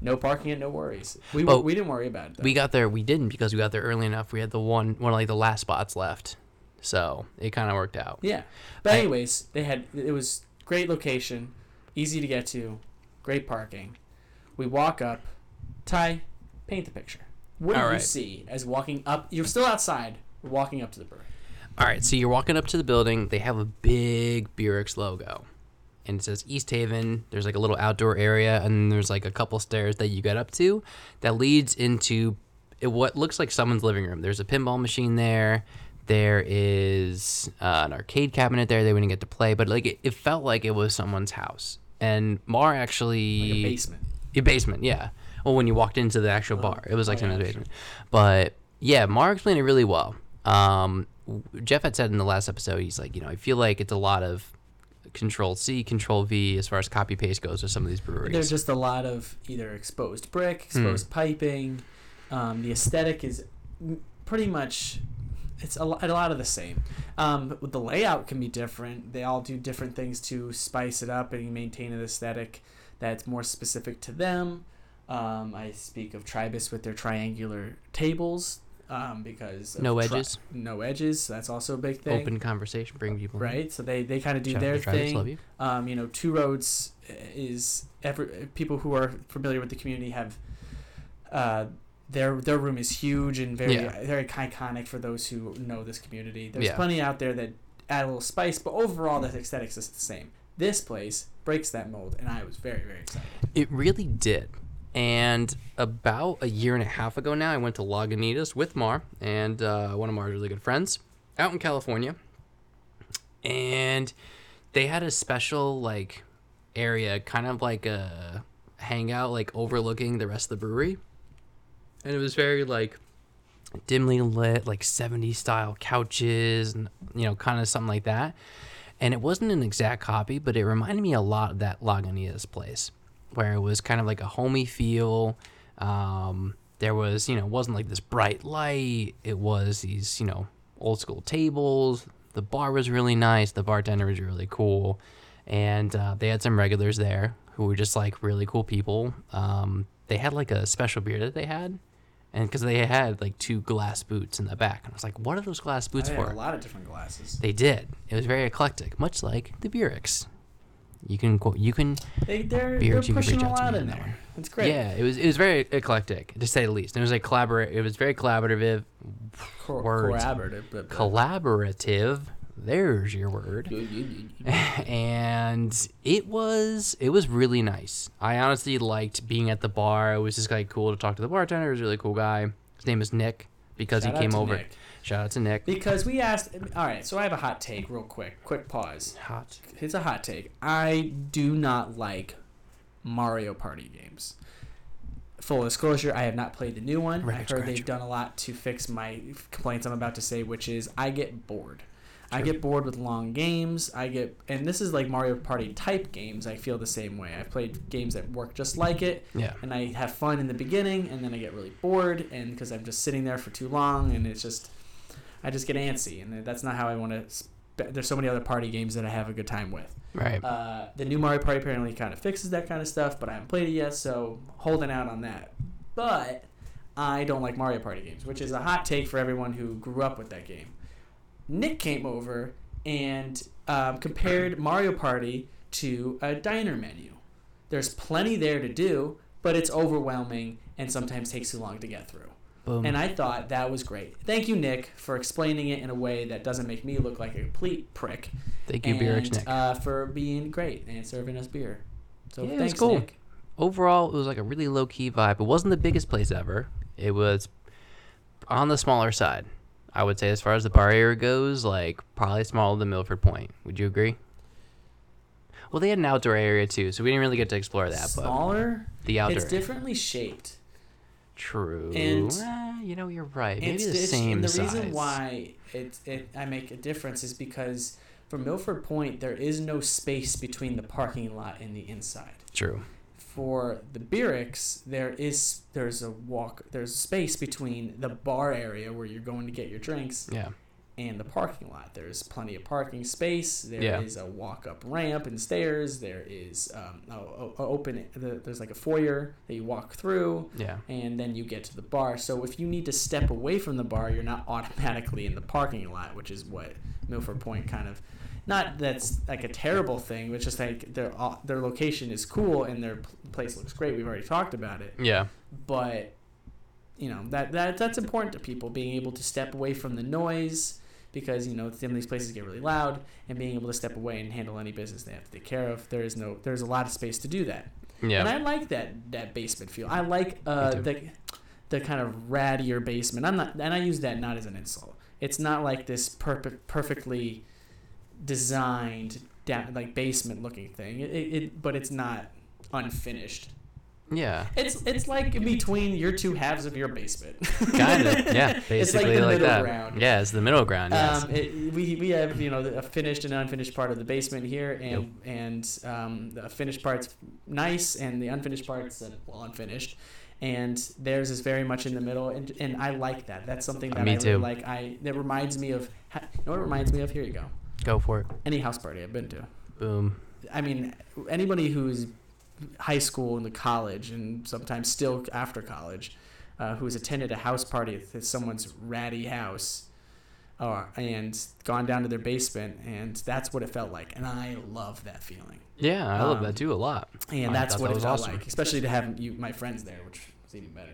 no parking and no worries. We But we didn't worry about it. Though. We got there. We didn't because we got there early enough. We had the one, one of like the last spots left, so it kind of worked out. Yeah. But I- anyways, they had it was great location, easy to get to, great parking. We walk up. Ty, paint the picture. What do All you see as walking up? You're still outside. We're walking up to the brewery. All right, so you're walking up to the building. They have a big Beerix logo, and it says East Haven. There's like a little outdoor area, and there's like a couple stairs that you get up to that leads into what looks like someone's living room. There's a pinball machine there. There is uh, an arcade cabinet there. They wouldn't get to play, but like it, it felt like it was someone's house. And Mar actually Like a basement. a basement, yeah. Well, when you walked into the actual bar, it was like oh, yeah, someone's sure. basement. But yeah, Mark explained it really well. Um, Jeff had said in the last episode, he's like, you know, I feel like it's a lot of Control C, Control V as far as copy paste goes with some of these breweries. There's just a lot of either exposed brick, exposed Hmm. piping. Um, the aesthetic is pretty much it's a, a lot of the same. Um, but the layout can be different. They all do different things to spice it up and maintain an aesthetic that's more specific to them. Um, I speak of Tribus with their triangular tables. Um, because No tri- edges? no edges. That's also a big thing. Open conversation, bring people. in. Right, so they, they kind of do Shout their thing. you. Um, you know, Two Roads is every people who are familiar with the community have uh, their their room is huge and very Yeah. very iconic for those who know this community. There's Yeah. plenty out there that add a little spice, but overall the aesthetics is the same. This place breaks that mold, and I was very very excited. It really did. And about a year and a half ago now, I went to Lagunitas with Mar and uh, one of Mar's really good friends out in California. And they had a special like area, kind of like a hangout, like overlooking the rest of the brewery. And it was very like dimly lit, like 70s style couches, and you know, kind of something like that. And it wasn't an exact copy, but it reminded me a lot of that Lagunitas place, where it was kind of like a homey feel. Um, there was, you know, it wasn't like this bright light. It was these, you know, old school tables. The bar was really nice. The bartender was really cool, and uh, they had some regulars there who were just like really cool people. Um, they had like a special beer that they had, and because they had like two glass boots in the back, and I was like, "What are those glass boots I for?" had a lot of different glasses. They did. It was very eclectic, much like the Bureks. You can quote. You can. They they're, they're pushing a lot in there. one. It's great. Yeah, it was. It was very eclectic, to say the least. It was like collaborate. It was very collaborative. Co- words. collaborative, but, but Collaborative. There's your word. and it was it was really nice. I honestly liked being at the bar. It was just like cool to talk to the bartender. He was a really cool guy. His name is Nick because Shout he came over. Nick. Shout out to Nick. because we asked. All right, so I have a hot take, real quick. Quick pause. Hot. It's a hot take. I do not like Mario Party games. Full disclosure, I have not played the new one. I've heard they've done a lot to fix my complaints I'm about to say, which is I get bored. I get bored with long games. I get, and this is like Mario Party type games. I feel the same way. I've played games that work just like it, Yeah. and I have fun in the beginning, and then I get really bored, and because I'm just sitting there for too long, and it's just, I just get antsy, and that's not how I want to. Sp- there's so many other party games that I have a good time with. Right. Uh, the new Mario Party apparently kind of fixes that kind of stuff, but I haven't played it yet, so holding out on that. But I don't like Mario Party games, which is a hot take for everyone who grew up with that game. Nick came over and um, compared Mario Party to a diner menu. There's plenty there to do, but it's overwhelming and sometimes takes too long to get through. Boom. And I thought that was great. Thank you, Nick, for explaining it in a way that doesn't make me look like a complete prick Thank you, Beerix and Nick. uh, for being great and serving us beer. So Yeah, thanks, cool. Nick. Overall, it was like a really low key vibe. It wasn't the biggest place ever. It was on the smaller side. I would say, as far as the bar area goes, like probably smaller than Milford Point. Would you agree? Well, they had an outdoor area too, so we didn't really get to explore that. Smaller, but the outdoor, it's differently shaped. True. and- Eh, you know, you're right. Maybe the same the size. reason why it, it I make a difference is because for Milford Point there is no space between the parking lot and the inside. True. For the Beerix, there is there's a walk there's space between the bar area where you're going to get your drinks Yeah. And the parking lot. There's plenty of parking space. There is Yeah. a walk up ramp and stairs. There is um, a, a- a open. The, there's like a foyer that you walk through, Yeah. and then you get to the bar. So if you need to step away from the bar, you're not automatically in the parking lot, which is what Milford Point kind of. Not that's like a terrible thing, but it's just like their uh, their location is cool and their place looks great. We've already talked about it Yeah. but you know that, that that's important to people being able to step away from the noise because you know some of these places get really loud and being able to step away and handle any business they have to take care of there is no there's a lot of space to do that. Yeah. and i like that that basement feel. I like uh, the the kind of rattier basement. I'm not and i use that not as an insult. It's not like this perfect perfectly designed down like basement looking thing. It, it, it but it's not unfinished yeah. it's it's like between your two halves of your basement. Kind of. Yeah. Basically it's like the like middle that. ground. Yeah, it's the middle ground. Yes. Um, it, we, we have you know a finished and unfinished part of the basement here, and and um, the finished part's nice, and the unfinished part's uh, well unfinished, and theirs is very much in the middle, and, and I like that. That's something that Me I too. really like. I that reminds me of you know what it reminds me of. Here you go. Go for it. Any house party I've been to. Boom. I mean, anybody who's high school and the college, and sometimes still after college, uh, who has attended a house party at someone's ratty house, uh, and gone down to their basement, and that's what it felt like. And I love that feeling. Yeah, I love Um, that too a lot. And I that's what that it was felt awesome. like, especially to have you, my friends there, which was even better.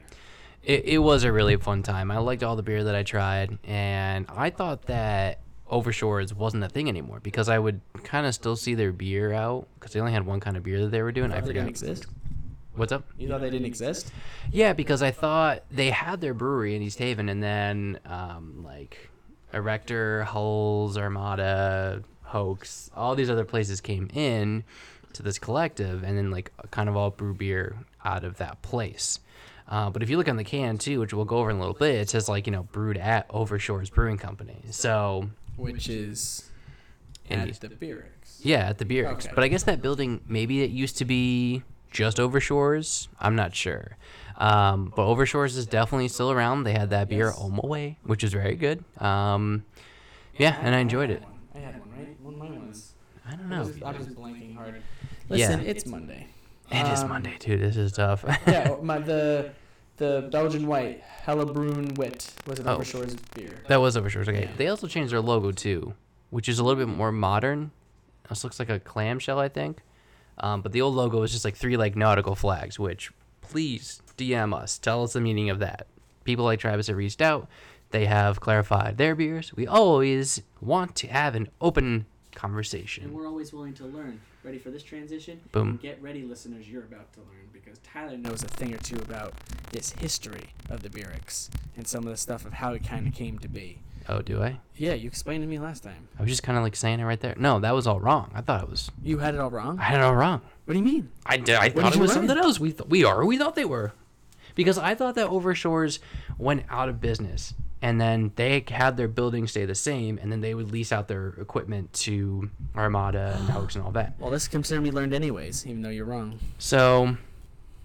It, it was a really fun time. I liked all the beer that I tried, and I thought that Overshores wasn't a thing anymore because I would kind of still see their beer out because they only had one kind of beer that they were doing. I Thought they didn't forgot. exist. What's up? You thought they didn't exist? Yeah, because I thought they had their brewery in East Haven, and then um, like Erector, Hulls, Armada, Hoax, all these other places came in to this collective, and then like kind of all brew beer out of that place. Uh, but if you look on the can too, which we'll go over in a little bit, it says like you know brewed at Overshores Brewing Company. So Which is at the Beerix. yeah, at the beer. Okay. But I guess that building maybe it used to be just Overshores. I'm not sure. Um, but Overshores is definitely still around. They had that beer Yes. Omaway, which is very good. Um, yeah, and I enjoyed it. I had one, right? One of mine was. I don't know. was, I was blanking hard. Listen, Yeah. it's Monday. It is Um, Monday, dude. This is tough. yeah, my the the Belgian white Hellebrun Wit was an Oh. Overshores beer. that was Overshores. Okay. Yeah. They also changed their logo too, which is a little bit more modern. This looks like a clamshell, I think. Um, but the old logo was just like three like nautical flags, which please DM us. Tell us the meaning of that. People like Travis have reached out. They have clarified their beers. We always want to have an open conversation. And we're always willing to learn. Ready for this transition? Boom. Get ready, listeners. You're about to learn because Tyler knows a thing or two about this history of the Beerix and some of the stuff of how it kind of came to be. Oh, do I? Yeah, you explained to me last time. I was just kind of like saying it right there. No, that was all wrong. I thought it was. You had it all wrong. I had it all wrong. What do you mean? I did. I What thought did it was learn? something else. We th- we are. We thought they were, because I thought that Overshores went out of business, and then they had their building stay the same, and then they would lease out their equipment to Armada and Hoax and all that. Well, this is considered me learned anyways, even though you're wrong. So,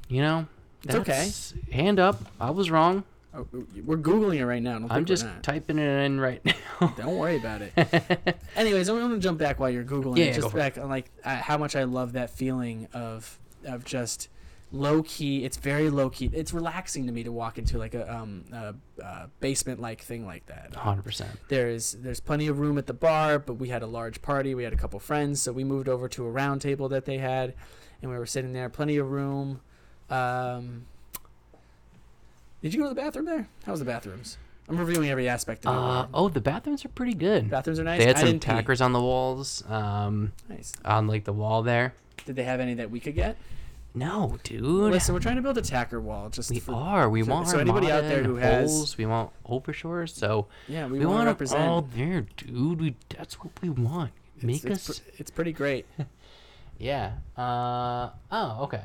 you know, It's okay. Hand up. I was wrong. Oh, we're googling it right now. I'm just typing it in right now. Don't worry about it. Anyways, I'm gonna jump back while you're googling. Yeah, it, yeah, just back on like uh, how much I love that feeling of of just low key. It's very low key. It's relaxing to me to walk into like a um a, uh basement like thing like that. Hundred percent. There's there's plenty of room at the bar, but we had a large party. We had a couple friends, so we moved over to a round table that they had, and we were sitting there. Plenty of room. Um, did you go to the bathroom there? How was the bathrooms? I'm reviewing every aspect of it. Uh, oh, the bathrooms are pretty good. Bathrooms are nice. They had I some didn't pee. tackers on the walls, um, Nice. on like the wall there. Did they have any that we could get? No, dude. Listen, we're trying to build a tacker wall. Just We for, are. We want so anybody out there who has- Holes, we want Overshores. So yeah, we, we, want to want it represent. all there, dude. We, that's what we want. It's- Make it's, us. pr- it's pretty great. yeah. Uh. Oh. Okay.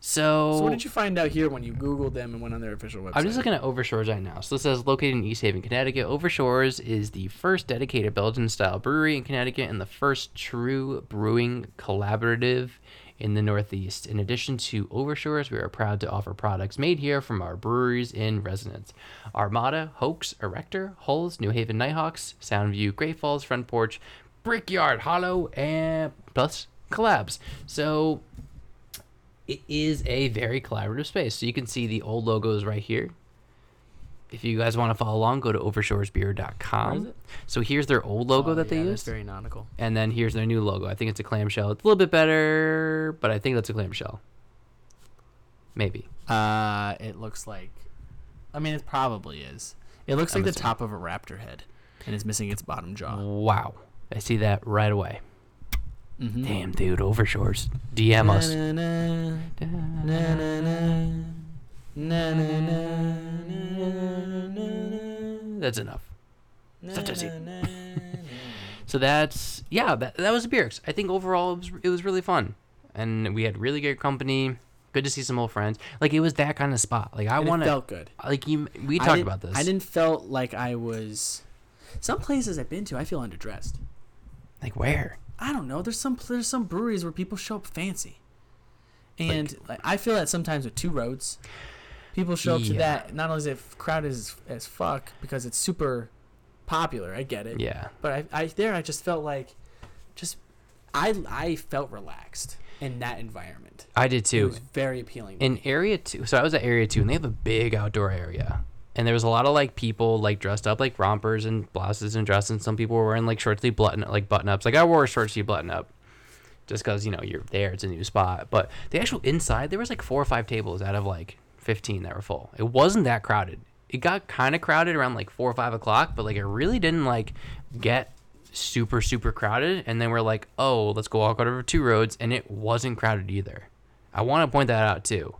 So. So what did you find out here when you Googled them and went on their official website? I'm just looking at Overshores right now. So this says located in East Haven, Connecticut. Overshores is the first dedicated Belgian-style brewery in Connecticut and the first true brewing collaborative in the Northeast. In addition to Overshores, we are proud to offer products made here from our breweries in residence: Armada, Hoax, Erector, Hulls, New Haven Nighthawks, Soundview, Great Falls, Front Porch, Brickyard, Hollow, and plus collabs. So it is a very collaborative space. So you can see the old logos right here. If you guys want to follow along, go to overshoresbeer.com. So here's their old logo Oh, that they yeah, used. very nautical. And then here's their new logo. I think it's a clamshell. It's a little bit better, but I think that's a clamshell. Maybe. Uh, it looks like. I mean, it probably is. It looks I'm like the top of a raptor head, and it's missing its bottom jaw. Wow. I see that right away. Mm-hmm. Damn, dude. Overshores. DM us. That's enough. Such a scene. So that's yeah, that, that was Beerix. I think overall it was it was really fun, and we had really good company. Good to see some old friends. Like it was that kind of spot. Like I And want to felt good. like you. We I talked didn't- about this. I didn't felt like I was. Some places I've been to, I feel underdressed. like where. I don't know. There's some there's some breweries where people show up fancy, and like, I feel that sometimes with two roads, people show up to Yeah. that. Not only is it crowded as as fuck because it's super popular. I get it. Yeah. But I, I there I just felt like, just I I felt relaxed in that environment. I did too. It was very appealing. in me. area two so i was at area two and they have a big outdoor area and there was a lot of like people like dressed up like rompers and blouses and dresses and some people were wearing like short sleeve button like button ups like i wore a short sleeve button up just because you know you're there it's a new spot but the actual inside there was like four or five tables out of like 15 that were full. It wasn't that crowded. It got kind of crowded around like four or five o'clock but like it really didn't like get super super crowded and then we're like oh let's go walk over two roads and it wasn't crowded either. I want to point that out too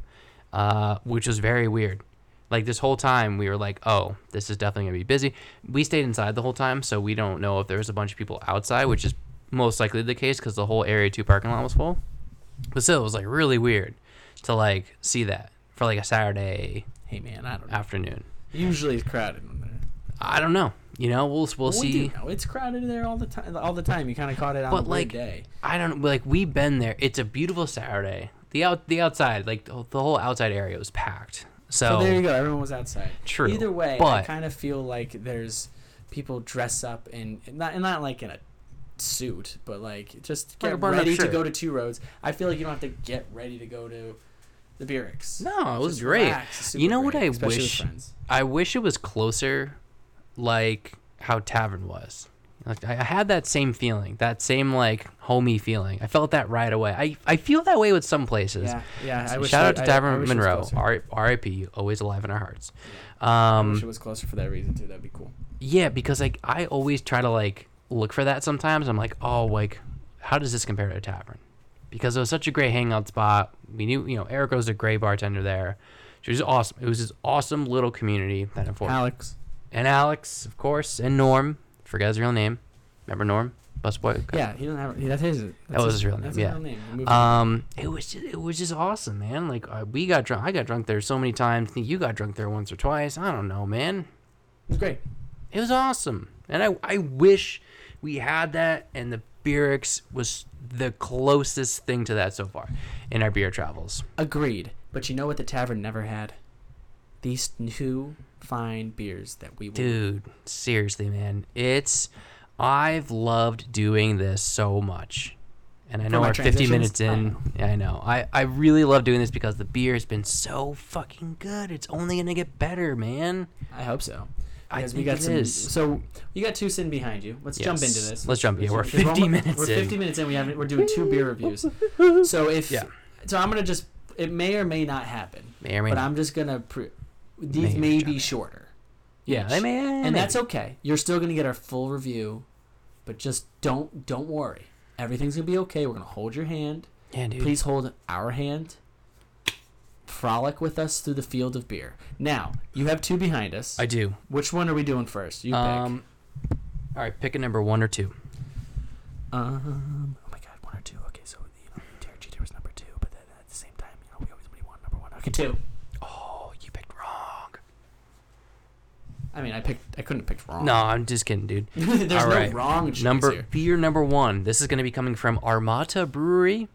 uh, which was very weird. Like this whole time we were like oh this is definitely to be busy. We stayed inside the whole time so we don't know if there was a bunch of people outside which is most likely the case because the whole area 2 parking lot was full. But still it was like really weird to like see that for like a saturday hey man, I don't know. afternoon Usually it's crowded in there. i don't know you know we'll, we'll We see do know. It's crowded there all the time. All the time. You kind of caught it on But, a weird like, day. I don't like we've been there. It's a beautiful Saturday. The out the outside, like the, the whole outside area was packed. So, So there you go. Everyone was outside. True, Either way, I but- kind of feel like there's people dress up in not not like in a suit, but like just Like a get button-up ready to shirt. go to Two Roads. I feel like you don't have to get ready to go to the Beerix. No, it was Just great. relax. It's You super know what great, I especially with wish- friends. I wish it was closer, like how Tavern was. Like I I had that same feeling, that same like homey feeling. I felt that right away. I, I feel that way with some places. Yeah, yeah. I wish shout out to I- I Tavern wish it was Monroe. closer. R- R.I.P. Always alive in our hearts. I Um, wish it was closer for that reason too. That'd be cool. Yeah, because like I always try to like look for that sometimes. I'm like, oh, like how does this compare to a tavern? Because it was such a great hangout spot. We knew, you know, Erica was a great bartender there. She was awesome. It was this awesome little community that unfortunately. Alex. And Alex, of course, and Norm. Forget his real name. Remember Norm, busboy. Yeah, he doesn't have. That's his. That's was his real name, yeah. his real name. We moved on. Um, it was just, it was just awesome, man. Like uh, we got drunk. I got drunk there so many times. I think you got drunk there once or twice. I don't know, man. it was great. It was awesome. And I, I wish we had that and the Beerix was the closest thing to that so far in our beer travels. Agreed. But you know what the tavern never had? These two fine beers that we will Dude, seriously, man. It's I've loved doing this so much. And I know we're 50 minutes in. Yeah, I know. I, I really love doing this because the beer has been so fucking good. It's only going to get better, man. I hope so. I think we got it some. is. So you got two sin behind you. Let's jump into this. Let's jump- yeah, we're because 50 almo- minutes We're in. 50 minutes in. We haven't. We're doing two beer reviews. So if Yeah. so, I'm gonna just. It may or may not happen. May or may but not. I'm just gonna. Pre- these May may may be shorter. Yeah, they may, and maybe. that's okay. You're still gonna get our full review, but just don't don't worry. Everything's gonna be okay. We're gonna hold your hand. Yeah, dude. Please hold our hand. Frolic with us through the field of beer. Now you have two behind us. I do. Which one are we doing first? You pick. Um, all right, pick a number one or two. Um. Oh my God, one or two. Okay, so you know, Derek Jeter was number two, but then at the same time, you know, we always we want number one. Okay, two. Oh, you picked wrong. I mean, I picked. I couldn't have picked wrong. No, I'm just kidding, dude. There's All no right. wrong number here. beer number one. This is going to be coming from Armata Brewery.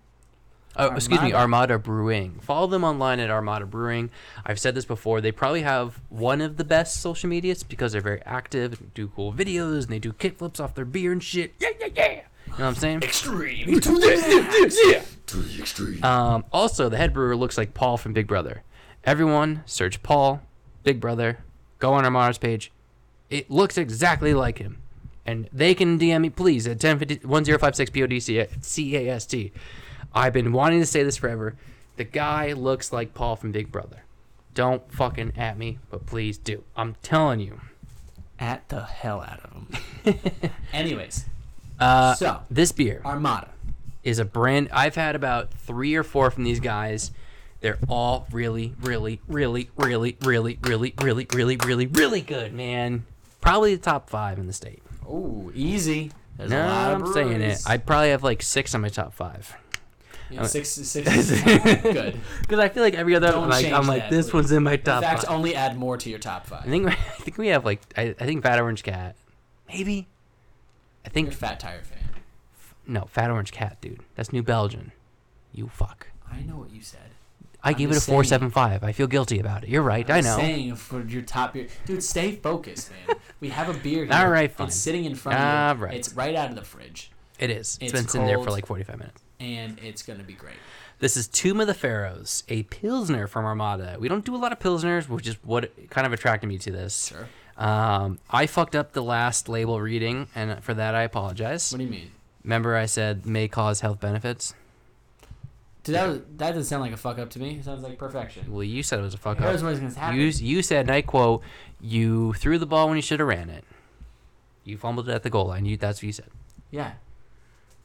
Oh, excuse me, Armada. Armada Brewing. Follow them online at Armada Brewing. I've said this before. They probably have one of the best social medias because they're very active and do cool videos and they do kickflips off their beer and shit. Yeah, yeah, yeah. You know what I'm saying? Extreme. to the extreme. Um, also, the head brewer looks like Paul from Big Brother. Everyone, search Paul, Big Brother, go on Armada's page. It looks exactly like him. And they can DM me, please, at 1050 1056 PODCAST. I've been wanting to say this forever. The guy looks like Paul from Big Brother. Don't fucking at me, but please do. I'm telling you. At the hell out of them. Anyways, Uh, So- this beer. Armada. is a brand I've had about three or four from these guys. They're all really, really, really, really, really, really, really, really, really, really good, man. Probably the top five in the state. Oh, easy. There's no, a lot I'm saying it. I'd probably have like six on my top five. You know, six, six good. Because I feel like every other Don't I'm like, I'm like that, this please. one's in my In top fact, five. only add more to your top five. I think I think we have like I, I think Fat Orange Cat, maybe. I You're a think fat tire fan. no Fat Orange Cat, dude. That's New Belgium. You fuck. I know what you said. I I'm gave it a four seven five. I feel guilty about it. You're right. I I'm know. Saying for your top beer, dude, stay focused, man. We have a beer here. All right, fine. It's sitting in front All of you. right. It's right out of the fridge. It is. It's it's been sitting there for like 45 minutes. And it's gonna be great. This is Tomb of the Pharaohs, a Pilsner from Armada. We don't do a lot of Pilsners, which is what kind of attracted me to this. Sure. Um, I fucked up the last label reading, and for that I apologize. What do you mean? Remember, I said may cause health benefits. Dude, that, that doesn't sound like a fuck up to me. It sounds like perfection. Well, you said it was a fuck up. what's gonna happen. You you said, and I quote, "You threw the ball when you should have ran it. You fumbled it at the goal line. You that's what you said." Yeah.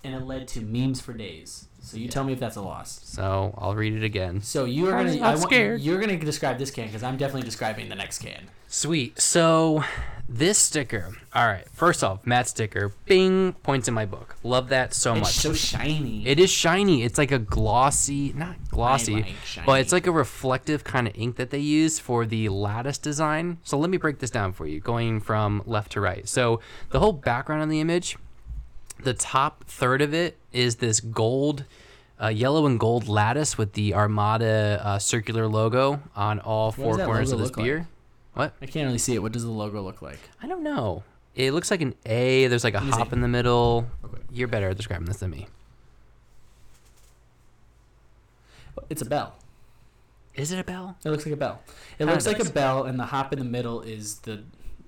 And it led to memes for days. So you tell me if that's a loss. So I'll read it again. So you are I'm gonna. not I want, scared. You're gonna describe this can because I'm definitely describing the next can. Sweet. So this sticker. All right. First off, matte sticker. Bing. Points in my book. Love that so It's much. so shiny. It is shiny. It's like a glossy, not glossy, like but it's like a reflective kind of ink that they use for the lattice design. So let me break this down for you, going from left to right. So the whole background on the image, the top third of it is this gold, uh, yellow and gold lattice with the Armada uh, circular logo on all four corners of this look like? beer. What? I can't really see it. What does the logo look like? I don't know. It looks like an A. There's like a hop see. in the middle. Okay. You're better at describing this than me. It's a bell. Is it a bell? It looks like a bell. It looks like a bell, and the hop in the middle is the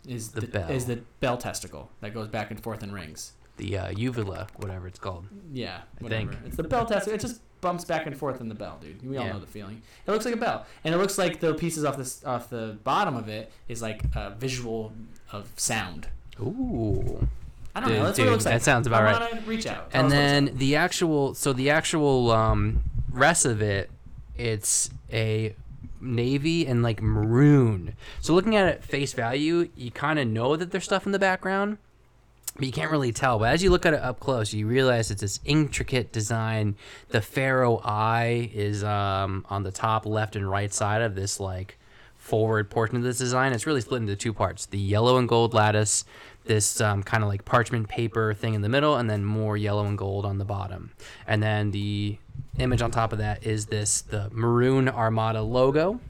is The the, bell. is the bell testicle that goes back and forth and rings. The uh, uvula, whatever it's called. Yeah, I whatever. think. It's the bell testicle. It just bumps back and forth in the bell, dude. We all Yeah. know the feeling. It looks like a bell, and it looks like the pieces off this off the bottom of it is like a visual of sound. Ooh. I don't Dude, know. That's dude, what it looks that like. sounds about I right. reach out. Tell And us what it then the actual, so the actual um, rest of it, it's a navy and like maroon. So looking at it face value, you kind of know that there's stuff in the background, but you can't really tell. But as you look at it up close, you realize it's this intricate design. The pharaoh eye is um, on the top left and right side of this like forward portion of this design. It's really split into two parts: the yellow and gold lattice, this um, kind of like parchment paper thing in the middle, and then more yellow and gold on the bottom. And then the image on top of that is this the maroon Armada logo.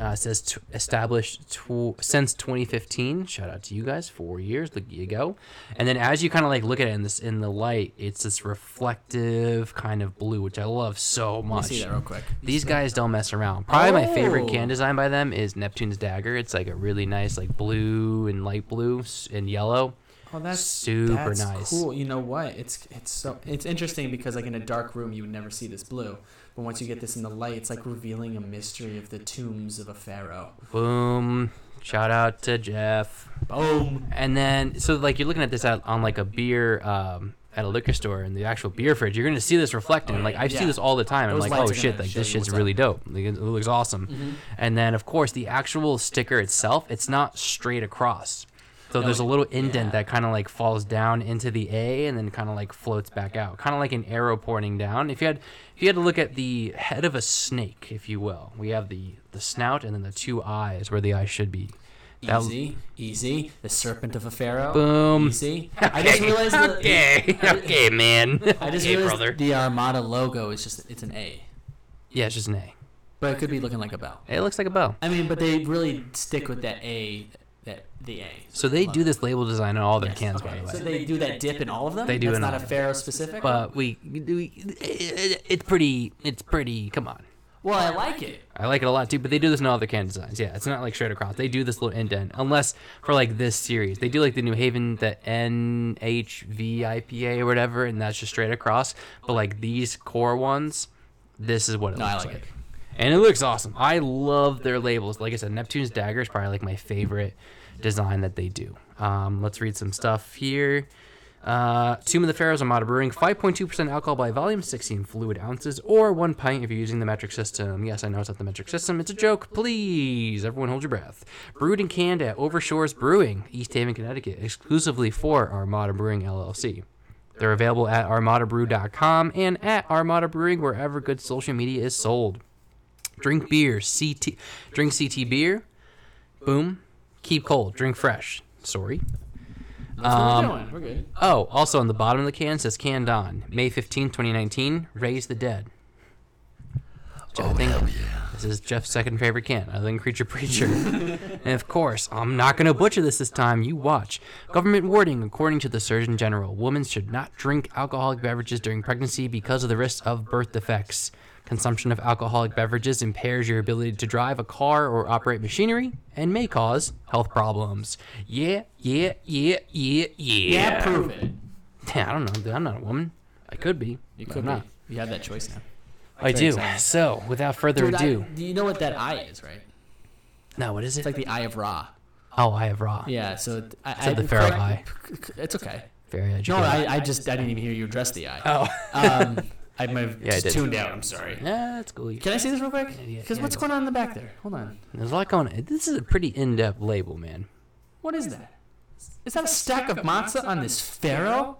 Uh, it says t- established tw- since 2015. Shout out to you guys, four years. Look you go. And then as you kind of like look at it in this in the light, it's this reflective kind of blue, which I love so much. me see that real quick. These guys don't mess around. Probably my favorite Oh. can design by them is Neptune's Dagger. It's like a really nice, like blue and light blue and yellow. Oh, that's Super that's nice. Cool. You know what? It's it's so it's interesting because like in a dark room you would never see this blue, but once you get this in the light, it's like revealing a mystery of the tombs of a pharaoh. Boom. Shout out to Jeff. Boom. And then, so like you're looking at this at, on like a beer, um, at a liquor store in the actual beer fridge, you're gonna see this reflecting. Like I see this all the time. I'm like, oh shit, like this shit's what's really dope. Like, it, it looks awesome. And then of course the actual sticker itself, it's not straight across. So there's a little indent yeah. that kind of like falls down into the A and then kind of like floats back out, kind of like an arrow pointing down. If you had, if you had to look at the head of a snake, if you will, we have the the snout and then the two eyes where the eye should be. That- Easy, easy. The serpent of a pharaoh. Boom. Easy. I just realized the, Okay, okay, man. I just okay, realized brother. the Armada logo is just it's an A, Yeah, it's just an A. but it could be looking like a bell. It looks like a bell. I mean, but they really stick with that A, that the A. So they do this label design on all their Yes, cans, okay. by the way. So they do that dip in all of them. They do That's in not all a of pharaoh specific. but we, we, it, it's pretty. It's pretty. Come on. well, I like it. I like it a lot too, but they do this in all their can designs. Yeah, it's not like straight across. They do this little indent, unless for like this series, they do like the New Haven, the nhvipa or whatever, and that's just straight across. But like these core ones, this is what it No, I looks like like. it. And it looks awesome. I love their labels. Like I said, Neptune's Dagger is probably like my favorite design that they do. Um, let's read some stuff here. Uh, Tomb of the Pharaohs Armada Brewing, 5.2% alcohol by volume, 16 fluid ounces, or one pint if you're using the metric system. Yes, I know it's not the metric system. It's a joke. Please, everyone hold your breath. Brewed and canned at Overshores Brewing, East Haven, Connecticut, exclusively for Armada Brewing LLC. They're available at armadabrew.com and at Armada Brewing wherever good social media is sold. Drink beer, CT, drink CT beer. Boom. Keep cold. Drink fresh. Sorry. Um, we're good. Oh, also on the bottom of the can says canned on May 15, 2019. Raise the dead. Oh I think this is Jeff's second favorite can, other than Creature Preacher. and of course, I'm not going to butcher this this time. You watch. Government warning according to the Surgeon General women should not drink alcoholic beverages during pregnancy because of the risk of birth defects. Consumption of alcoholic beverages impairs your ability to drive a car or operate machinery and may cause health problems. Yeah, yeah, yeah, yeah, yeah. Yeah, prove it. I don't know. dude. I'm not a woman. I could be. You could I'm be. not. You have that choice now. I do. exciting. So, without further Dude, I- ado, do you know what that eye is, right? no, what is it? It's like the eye of Ra. oh, eye of Ra. Yeah. So I, So I, the Pharaoh eye. It's okay. Very No. I, I just I didn't even hear you address the eye. oh. Um, I might have Yeah, just tuned out. I'm sorry. yeah, that's cool. You- Can I see this real quick? yeah, Because yeah, what's going on in the back there? Hold on. There's a lot going on. This is a pretty in-depth label, man. What is that? Is that a stack of matzah on this Pharaoh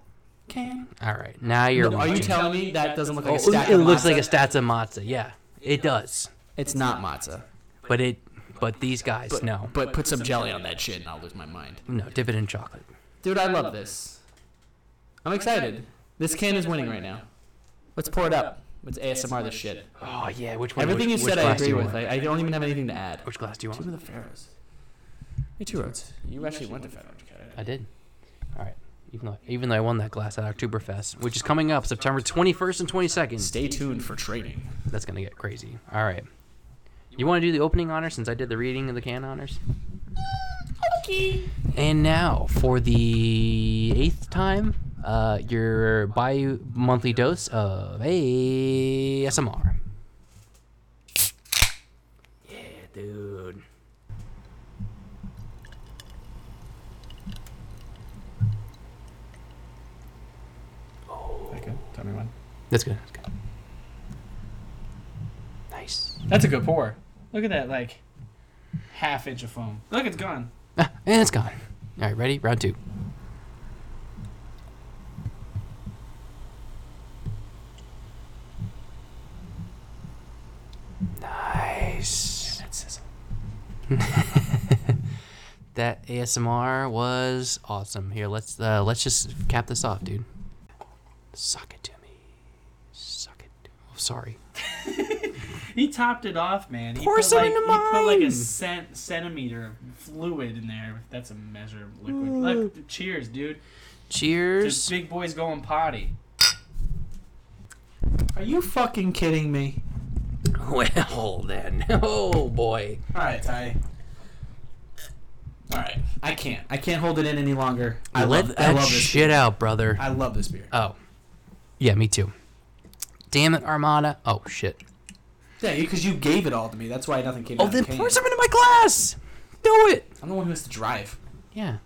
can? All right, now you're. Are you telling me that doesn't look like Oh, a stack it of matzia. It looks like a stats of matzah. Yeah, it does. It's not matzah. But it. But these guys, But, no, But put some jelly on that shit and I'll lose my mind. no, dip it in chocolate. Dude, I love this. I'm excited. This can is winning right now. Let's pour it up. Let's ASMR this shit. Oh yeah, which one? Everything which, you said, I agree with. I, I don't even have anything to add. Which glass do you want? Two want? of the pharaohs. Hey, two roads. You actually went to Pharaoh. I did. All right. Even though, even though I won that glass at Oktoberfest, which is coming up September 21st and 22nd. Stay tuned for trading. That's gonna get crazy. All right. You want to do the opening honors since I did the reading of the can honors? Okay. And now for the eighth time, uh, your bi-monthly dose of ASMR. Yeah, dude. Okay, tell me when. That's good. That's good. Nice. That's a good pour. Look at that, like half inch of foam. Look, it's gone. Ah, and it's gone. All right, ready? Round two. Nice. that ASMR was awesome. Here, let's uh, let's just cap this off, dude. Suck it to me. Suck it. To- oh, sorry. He topped it off, man. He Pour put some like, into He put like a cent, centimeter of fluid in there. That's a measure of liquid. Look, cheers, dude. Cheers. Just big boys going potty. Are you fucking kidding me? Well then, oh boy. All right, Ty. All right, I can't. I can't hold it in any longer. I Let love. that I love this. shit out, brother. I love this beer. Oh. Yeah, me too. Damn it, Armada. Oh, shit. Yeah, because you gave it all to me. That's why nothing came Oh, then the pour some into my glass. Do it. I'm the one who has to drive. Yeah.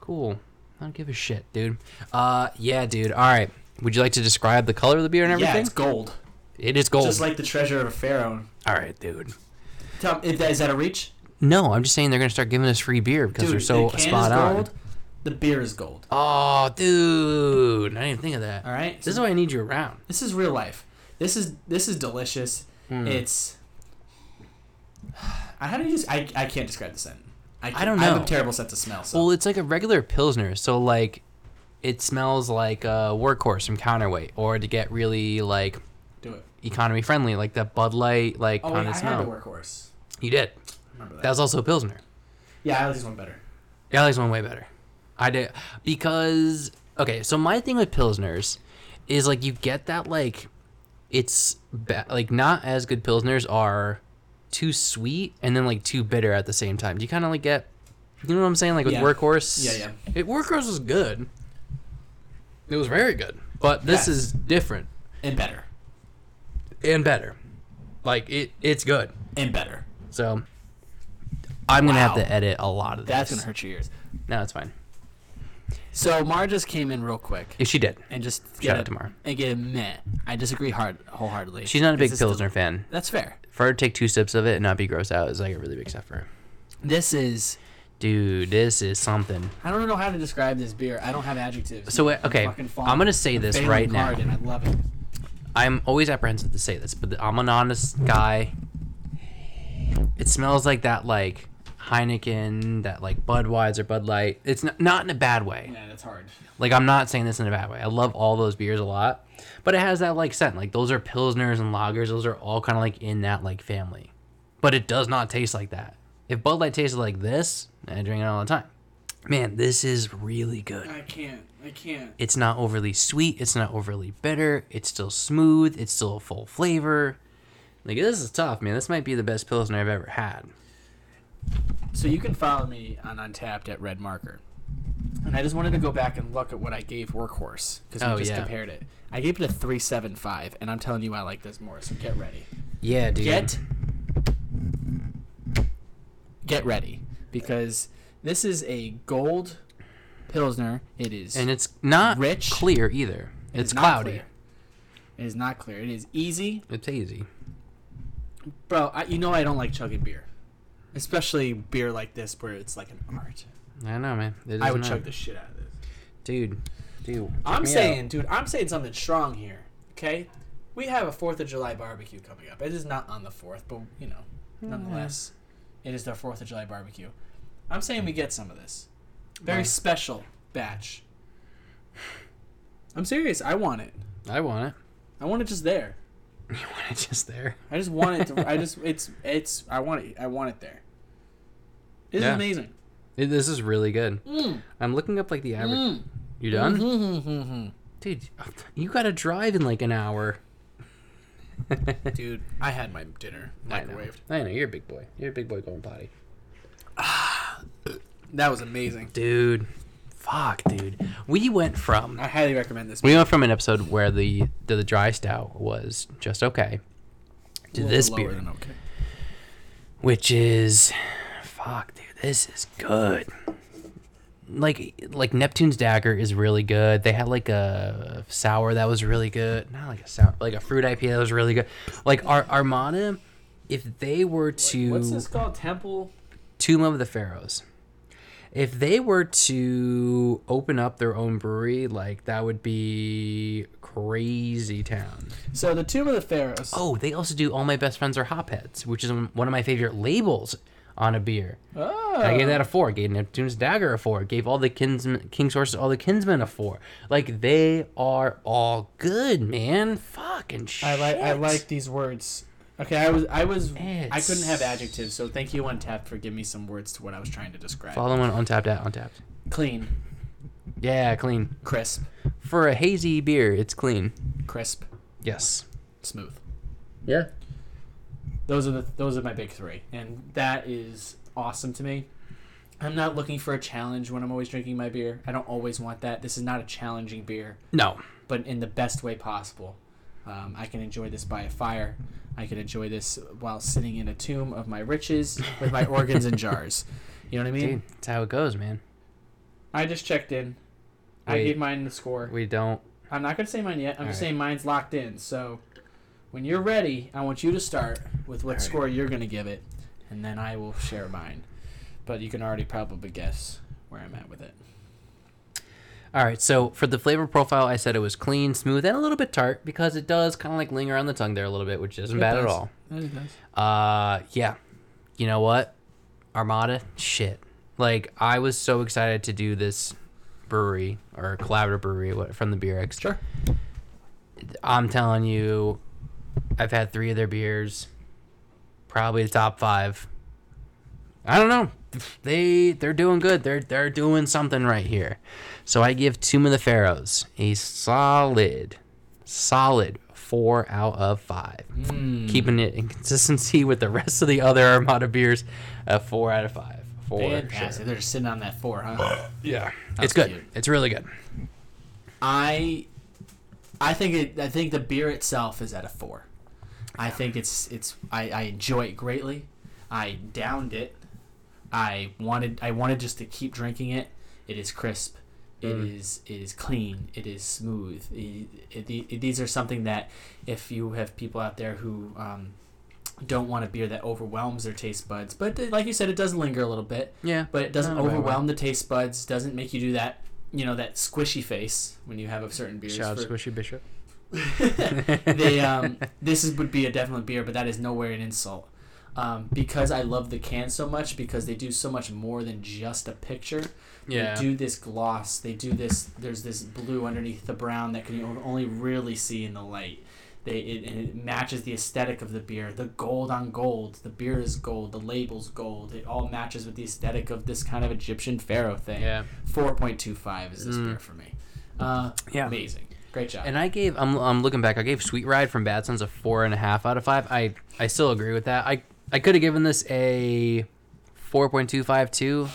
Cool. I don't give a shit, dude. Uh, yeah, dude. All right. Would you like to describe the color of the beer and everything? Yeah, it's gold. It is gold. Just like the treasure of a pharaoh. All right, dude. Tell is that, is that a reach? No, I'm just saying they're gonna start giving us free beer because Dude, they're so the spot is on. The beer is gold. Oh, dude. I didn't even think of that. All right. This is why I need you around. This is real life. This is this is delicious. Hmm. It's. How do you just? I, I can't describe the scent. I, I don't know. I have a terrible sense of smell. So Well, it's like a regular pilsner, so like, it smells like a workhorse from Counterweight, or to get really like. Economy friendly, like that Bud Light like Oh kind I of had smell. the workhorse. You did. Remember that? That was also a pilsner. yeah, I this one better. I this one way better. I did because okay. So my thing with pilsners is like you get that like it's ba- like not as good pilsners are too sweet and then like too bitter at the same time. Do you kind of like get you know what I'm saying? Like with Yeah. Workhorse. Yeah, yeah. It Workhorse was good. It was very good, but this is different And better. And better. Like it, it's good. And better. So I'm gonna have to edit a lot of this. That's gonna hurt your ears. No, it's fine. So Mar just came in real quick If she did, and just Shout out to Mar. And get a meh. I disagree hard wholeheartedly. she's not a big pilsner del- fan. That's fair. For her to take two sips of it and not be grossed out is like a really big step for her. This is. Dude, this is something. I don't know how to describe this beer. I don't have adjectives. So, I'm okay, I'm gonna say this right now. I love it. I'm always apprehensive to say this, but I'm an honest guy. It smells like that, like Heineken, that like Budweiser, Bud Light. It's not, not in a bad way. Yeah, that's hard. Like I'm not saying this in a bad way. I love all those beers a lot, but it has that like scent. Like those are pilsners and lagers. Those are all kind of like in that like family, but it does not taste like that. If Bud Light tasted like this, I drink it all the time. Man, this is really good. I can't. I can't. It's not overly sweet. It's not overly bitter. It's still smooth. It's still a full flavor. Like this is tough, man. This might be the best pilsner I've ever had. So you can follow me on Untappd at Red Marker. And I just wanted to go back and look at what I gave Workhorse because we Oh, just yeah. compared it. I gave it a three seven five, and I'm telling you I like this more. So get ready. Yeah, dude. Get get ready because this is a gold pilsner. It is and it's not Rich. clear either. it It's cloudy. It is not clear. It is easy, It's hazy. bro. I, you know I don't like chugging beer, especially beer like this where it's like an art. I know, man. I would chug the shit out of this. dude. Dude, I'm me out. saying, dude, I'm saying something strong here. Okay, we have a Fourth of July barbecue coming up. It is not on the fourth, but you know, nonetheless, it is their Fourth of July barbecue. I'm saying we get some of this. Very special batch. I'm serious. I want it. I want it. I want it just there. You want it just there. I just want it to. I just it's it's. I want it. I want it there. This Yeah. is amazing. It, this is really good. Mm. I'm looking up like the average. Mm. You done, Mm-hmm. dude? You gotta drive in like an hour. Dude, I had my dinner I know. microwaved. I know you're a big boy. You're a big boy going potty, That was amazing. dude. Fuck, dude. We went from I highly recommend this. we went from an episode where the the, the dry stout was just okay to this beer, okay. which is fuck, dude. This is good. Like like Neptune's dagger is really good. They had like a sour that was really good. Not like a sour, like a fruit IPA that was really good. Like Ar- Armada, if they were to What's this called? Temple. Tomb of the Pharaohs. If they were to open up their own brewery, like that would be crazy town. So the Tomb of the Pharaohs. Oh, they also do All My Best Friends Are Hopheads, which is one of my favorite labels on a beer. Oh. I gave that a four. Gave Neptune's Dagger a four. Gave all the kinsmen, King's Horses, all the Kinsmen a four. Like they are all good, man. Fucking shit. I like I like these words. Okay, I was I was I couldn't have adjectives, so thank you Untappd for giving me some words to what I was trying to describe. Follow on Untappd at Untappd. Clean, Yeah, clean. crisp, For a hazy beer, it's clean. crisp, Yes. smooth. Yeah. Those are the those are my big three, and that is awesome to me. I'm not looking for a challenge when I'm always drinking my beer. I don't always want that. This is not a challenging beer. No. but in the best way possible. Um, I can enjoy this by a fire. I can enjoy this while sitting in a tomb of my riches with my organs in jars. You know what I mean? Dude, that's how it goes, man. I just checked in. I gave mine the score. We don't. I'm not gonna say mine yet. I'm just Alright. saying mine's locked in. So when you're ready, I want you to start with what Alright. score you're gonna give it, and then I will share mine. But you can already probably guess where I'm at with it. All right, so for the flavor profile, I said it was clean, smooth, and a little bit tart because it does kind of like linger on the tongue there a little bit, which isn't It bad at all. It does. Uh, yeah. You know what? Armada, shit. Like I was so excited to do this brewery or collaborative brewery from the Beer X. Sure. I'm telling you, I've had three of their beers. Probably the top five. I don't know. They they're doing good. They're they're doing something right here. So I give Tomb of the Pharaohs a solid, solid four out of five. Mm. Keeping it in consistency with the rest of the other Armada beers, a four out of five. For Fantastic. sure. They're just sitting on that four, huh? Yeah, That's it's good. cute. It's really good. I I think it I think the beer itself is at a four. I think it's it's I, I enjoy it greatly. I downed it. I wanted I wanted just to keep drinking it. It is crisp. It is Mm. it is clean. It is smooth. It, it, these are something that if you have people out there who um, don't want a beer that overwhelms their taste buds, but uh, like you said, it does linger a little bit Yeah, but it doesn't Not a bad overwhelm the taste buds. Doesn't make you do that, you know, that squishy face when you have a certain beer. Shout out to Squishy Bishop. they um, this is would be a definite beer, but that is nowhere an insult. um, because I love the can so much because they do so much more than just a picture. Yeah. They do this gloss. They do this. There's this blue underneath the brown that can you only really see in the light. They it, and it matches the aesthetic of the beer. The gold on gold. The beer is gold. The label's gold. It all matches with the aesthetic of this kind of Egyptian pharaoh thing. Yeah. Four point two five is this Mm. beer for me. Uh, Yeah. Amazing. Great job. And I gave I'm, I'm looking back. I gave Sweet Ride from Bad Sons a four and a half out of five. I I still agree with that. I I could have given this a four point two five two.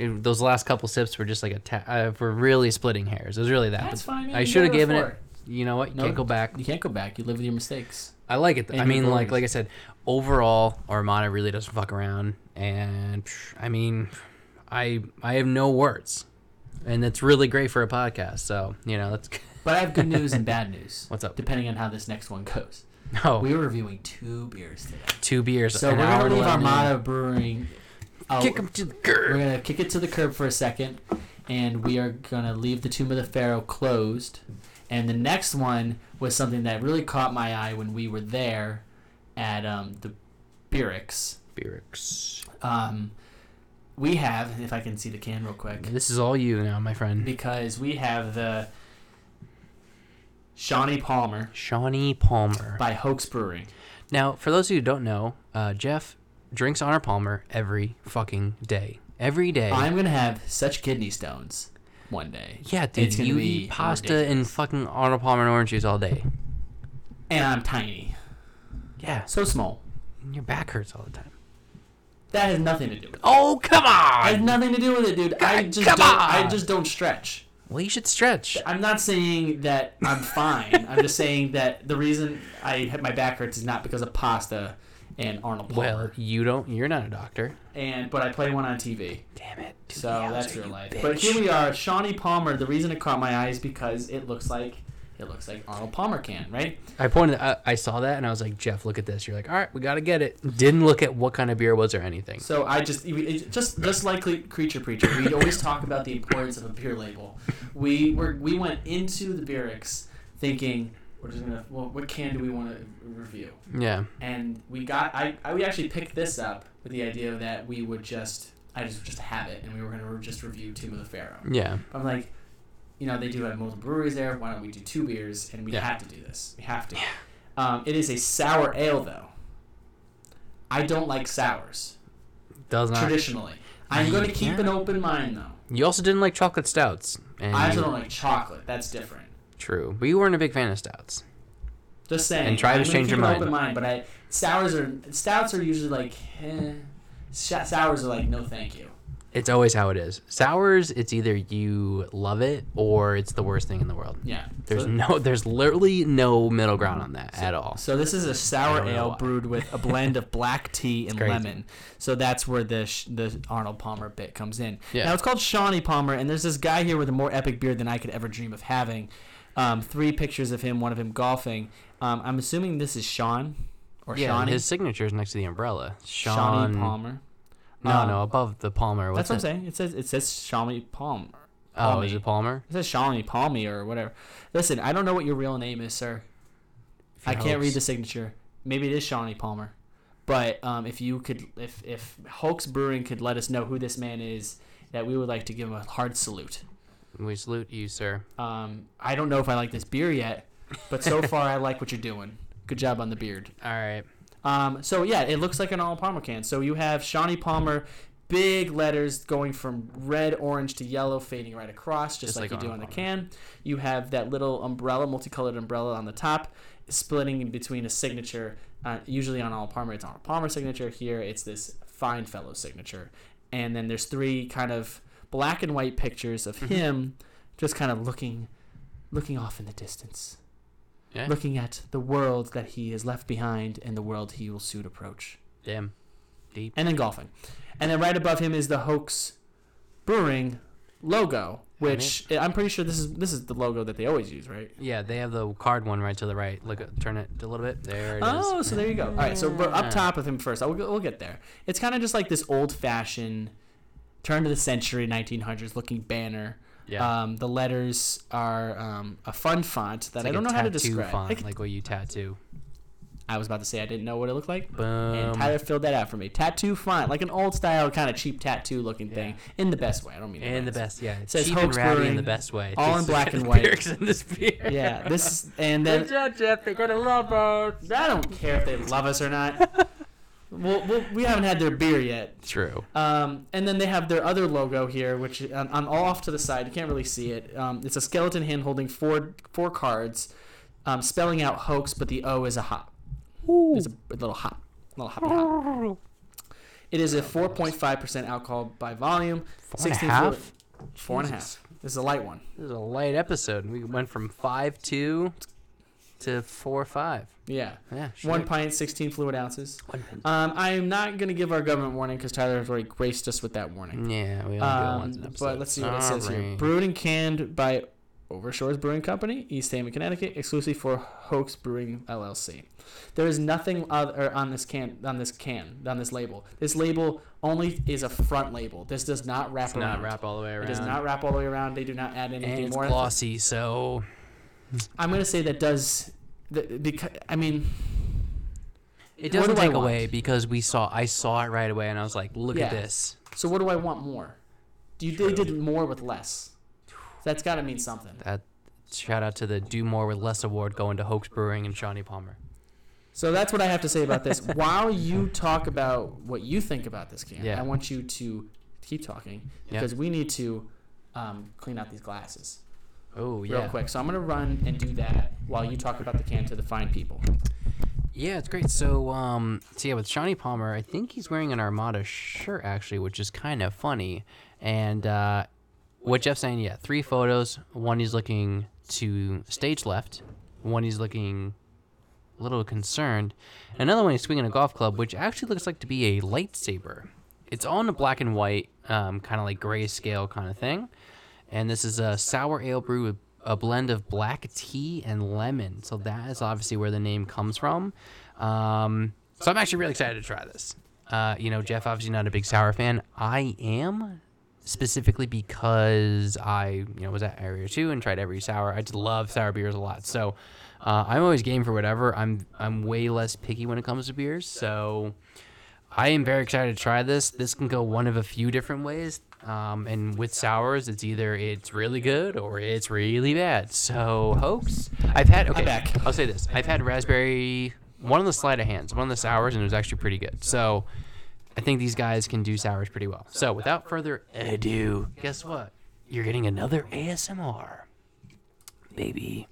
Those last couple sips were just like a ta- uh, were really splitting hairs. It was really that. That's But fine. man. I should have given it. You know what? You No. can't go back. You can't go back. You live with your mistakes. I like it. Though. I mean, like like I said, overall, Armada really doesn't fuck around, and I mean, I I have no words, and it's really great for a podcast. So you know, that's But I have good news and bad news. What's up? Depending on how this next one goes. no We were reviewing two beers today. two beers. So an we're gonna leave 11. Armada Brewing. Kick 'em to the We're gonna kick it to the curb for a second, and we are gonna leave the Tomb of the Pharaoh closed. And the next one was something that really caught my eye when we were there at um, the Beerix. Beerix. Um, we have, if I can see the can real quick, This is all you now, my friend. because we have the Shawnee Palmer Shawnee Palmer. by Hoax Brewing. Now, for those of you who don't know, uh, Jeff drinks Arnold Palmer every fucking day. Every day. I'm gonna have such kidney stones one day. yeah, dude, It's gonna you be eat pasta and ridiculous. fucking Arnold Palmer and orange juice all day. And I'm tiny, Yeah, so small. and your back hurts all the time. That has nothing to do with it. Oh, come on! It Has on! nothing to do with it, dude. I just don't. I just don't stretch. Well, you should stretch. I'm not saying that I'm fine. I'm just saying that the reason I my back hurts is not because of pasta and Arnold Palmer. Well, you don't. You're not a doctor. and but I play one on TV, Damn it. so that's real life. But here we are, Shawnee Palmer. The reason it caught my eye is because it looks like it looks like Arnold Palmer can, right? I pointed. I, I saw that and I was like, Jeff, look at this. You're like, all right, we gotta get it. Didn't look at what kind of beer it was or anything. So I just it, just just like Creature Preacher, we always talk about the importance of a beer label. We were we went into the Beerix thinking we're just gonna well, what can do we want to review? Yeah. And we got I, I we actually picked this up with the idea that we would just I just just have it and we were gonna just review Tomb of the Pharaoh. Yeah. I'm like, you know, they do have multiple breweries there. Why don't we do two beers? And we Yeah. have to do this. We have to. Um, it is a sour ale though. I don't like sours Does not. traditionally. I'm going to keep Yeah. an open mind though. You also didn't like chocolate stouts. And I also don't like chocolate. That's different. True, but you weren't a big fan of stouts. Just saying. And try to I'm change your mind. Open mind, but I sours are stouts are usually like, eh. Sours are like no thank you. It's always how it is. Sours, it's either you love it or it's the worst thing in the world. Yeah. There's so, no, there's literally no middle ground on that at all. So this is a sour ale brewed with a blend of black tea and lemon. So that's where the the Arnold Palmer bit comes in. Yeah. Now it's called Shawnee Palmer, and there's this guy here with a more epic beard than I could ever dream of having. Um, three pictures of him, one of him golfing. Um, I'm assuming this is Sean or Yeah, Shawnee. his signature is next to the umbrella. Sean. Shawnee Palmer. No, Um, no, above the Palmer. That's what I'm saying. It says it says Shawnee Palmer. Oh, is it Palmer? It says Shawnee Palmy or whatever. Listen, I don't know what your real name is, sir. I can't read the signature. Maybe it is Shawnee Palmer. But um, if you could, if if Hoax Brewing could let us know who this man is, that we would like to give him a hard salute. We salute you, sir. Um, I don't know if I like this beer yet, but so far I like what you're doing. Good job on the beard. All right. Um, so yeah, it looks like an Arnold Palmer can. So you have Shawnee Palmer, big letters going from red, orange to yellow, fading right across, just, Just like, like you do on the can. You have that little umbrella, multicolored umbrella on the top, splitting in between a signature. Uh, usually on Arnold Palmer, it's Arnold Palmer signature. Here, it's this fine fellow signature. And then there's three kind of black and white pictures of Mm-hmm. him, just kind of looking, looking off in the distance Yeah. looking at the world that he has left behind and the world he will soon approach. Damn. Deep. And then golfing. And then right above him is the Hoax Brewing logo, which I'm pretty sure this is this is the logo that they always use, right? Yeah, they have the card one right to the right. Look, at, turn it a little bit. There it is. Oh, so there you go. All right, so we're up top of him first. We'll, we'll get there. It's kind of just like this old-fashioned, turn of the century, 1900s looking banner. Yeah. Um, the letters are um, a fun font that It's I don't know how to describe. Font, Like, like what you tattoo. I was about to say I didn't know what it looked like. Boom. And Tyler filled that out for me. Tattoo font, like an old style kind of cheap tattoo looking thing, in the best way. I don't mean in the best. yeah. says Cheap and ratty in the best way. all in black and white. in this beer. Yeah, this and then job, Jeff. They're gonna love us. I don't care if they love us or not. well, well, we haven't had their beer yet. True. Um, and then they have their other logo here, which I'm all off to the side, you can't really see it. Um, it's a skeleton hand holding four four cards, um, spelling out hoax, but the O is a hop. It's a, a little hop, little hoppy hop. It is a 4.5% alcohol by volume. Four and a 16 half? fluid- Four and a half. This is a light one. This is a light episode. We went from five two to four five. Yeah. Yeah. One pint, 16 fluid ounces. One pint. Um, I am not going to give our government warning because Tyler has already graced us with that warning. Yeah, we only do Um, once an episode. but let's see what it says here. Brewed and canned by Overshores Brewing Company, East Haven, Connecticut, exclusive for Hoax Brewing LLC. There is nothing other on this can on this can on this label. This label only is a front label. This does not wrap around. not wrap all the way around. It does not wrap all the way around. They do not add anything And it's more. glossy, so I'm gonna say that does. Because I mean, it doesn't do take away because we saw. I saw it right away, and I was like, "Look Yeah. at this." so what do I want more? Do you, they did more with less. That's got to mean something. That shout out to the Do More with Less award going to Hoax Brewing and Shawnee Palmer. So that's what I have to say about this. While you talk about what you think about this can, Yeah. I want you to keep talking Yeah. because we need to um, clean out these glasses Oh yeah. real quick. So I'm gonna run and do that while you talk about the can to the fine people. yeah, it's great. So um, so yeah, with Shawnee Palmer, I think he's wearing an Armada shirt actually, which is kind of funny. And uh, what Jeff's saying, yeah, three photos. One he's looking to stage left. One he's looking a little concerned. Another one he's swinging a golf club, which actually looks like to be a lightsaber. It's all in a black and white, um, kind of like grayscale kind of thing. And this is a sour ale brew with a blend of black tea and lemon. So that is obviously where the name comes from. Um, so I'm actually really excited to try this. Uh, you know, Jeff obviously not a big sour fan. I am specifically because I, you know, was at Area Two and tried every sour. I just love sour beers a lot. So uh, I'm always game for whatever. I'm I'm way less picky when it comes to beers. So I am very excited to try this. This can go one of a few different ways. Um, and with sours, it's either it's really good or it's really bad. So hoax. I've had okay. back. I'll say this. I've had raspberry. One of the sleight of hands, one of the sours, and it was actually pretty good. So I think these guys can do sours pretty well. So without further ado, guess what? You're getting another ASMR, baby.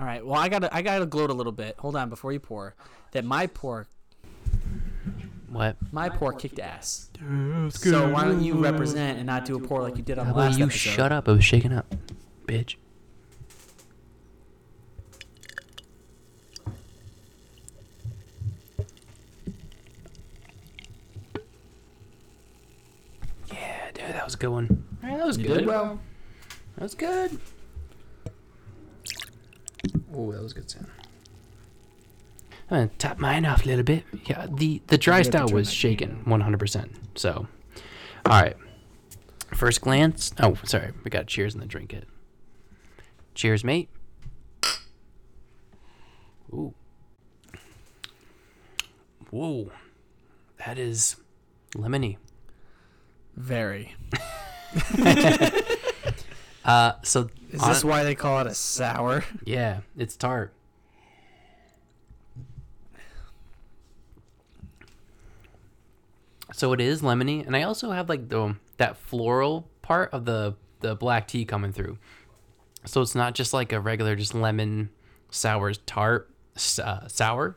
All right. Well, I gotta I gotta gloat a little bit. Hold on before you pour. That my pour What? my pour kicked ass. So why don't you represent and not do a pour like you did on How the about last you episode? shut up? I was shaking up, bitch. Yeah, dude, that was a good one. Yeah, that was You good. did well. That was good. Oh, that was a good sound. I'm gonna tap mine off a little bit. Yeah, the the dry have to stout turn was shaken 100%. So, all right. First glance. Oh, sorry. We got cheers and then drink it. Cheers, mate. Ooh. Whoa. That is lemony. Very. Uh, so Is this why they call it a sour? Yeah, it's tart. So it is lemony, and I also have like the that floral part of the the black tea coming through. So it's not just like a regular just lemon sour tart uh, sour.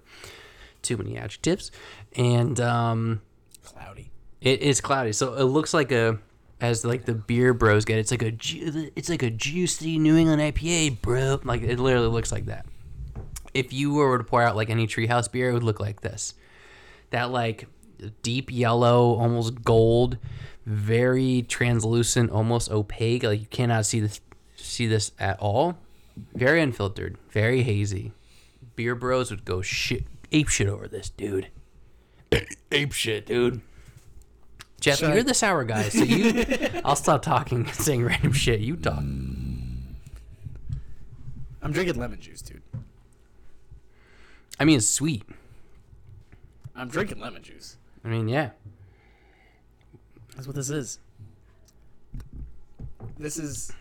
Too many adjectives, and um, Cloudy. it is cloudy, so it looks like a as like the beer bros get. It's like a ju- it's like a juicy New England IPA, bro. Like it literally looks like that. If you were to pour out like any treehouse beer, it would look like this. That like deep yellow, almost gold, very translucent, almost opaque. Like you cannot see this see this at all. Very unfiltered, very hazy. Beer bros would go shit ape shit over this, dude. ape shit, dude. Jeff, you're the sour guy, so you. I'll stop talking, and saying random shit. You talk. I'm drinking lemon juice, dude. I mean, it's sweet. I'm drinking lemon juice. I mean, yeah. That's what this is. This is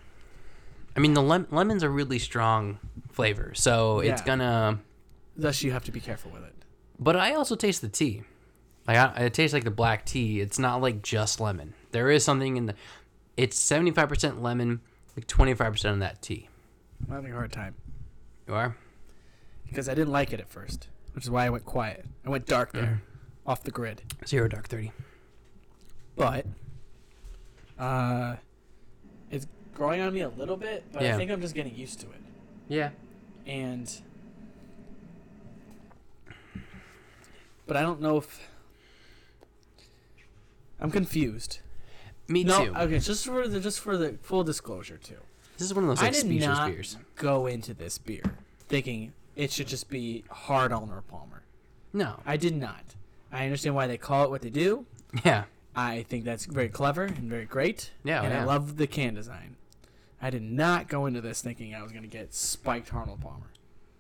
I mean, the lem- lemon's a really strong flavor, so it's Yeah. gonna. thus you have to be careful with it. But I also taste the tea. Like I, it tastes like the black tea. It's not like just lemon. There is something in the. It's seventy five percent lemon, like twenty five percent of that tea. I'm having a hard time You are. because I didn't like it at first, which is why I went quiet. I went dark there, Mm-hmm. off the grid. Zero dark thirty. But uh, it's growing on me a little bit. But Yeah. I think I'm just getting used to it. Yeah. and but I don't know if I'm confused. Me no, too. okay, just for the just for the full disclosure too. This is one of those I like did speechless not beers. go into this beer thinking it should just be hard Arnold Palmer. No. I did not. I understand why they call it what they do. Yeah. I think that's very clever and very great. Yeah, oh, and I love the can design. I did not go into this thinking I was going to get spiked Arnold Palmer.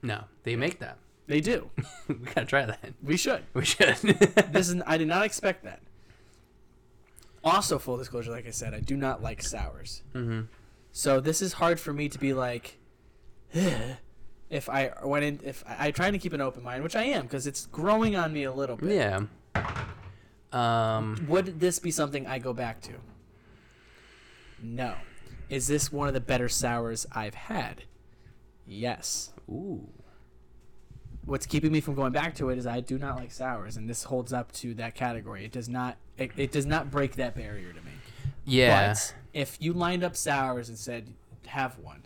No. They make that. They do. we gotta try that. we should. We should. this is I did not expect that. Also, full disclosure, like I said, I do not like sours. mm-hmm. So this is hard for me to be like, "Eh," if I went in, if I, I try to keep an open mind, which I am, because it's growing on me a little bit. Yeah. Um. Would this be something I go back to? No. Is this one of the better sours I've had? Yes. Ooh. What's keeping me from going back to it is I do not like sours, and this holds up to that category. It does not. It, it does not break that barrier to me. Yeah. But if you lined up sours and said have one,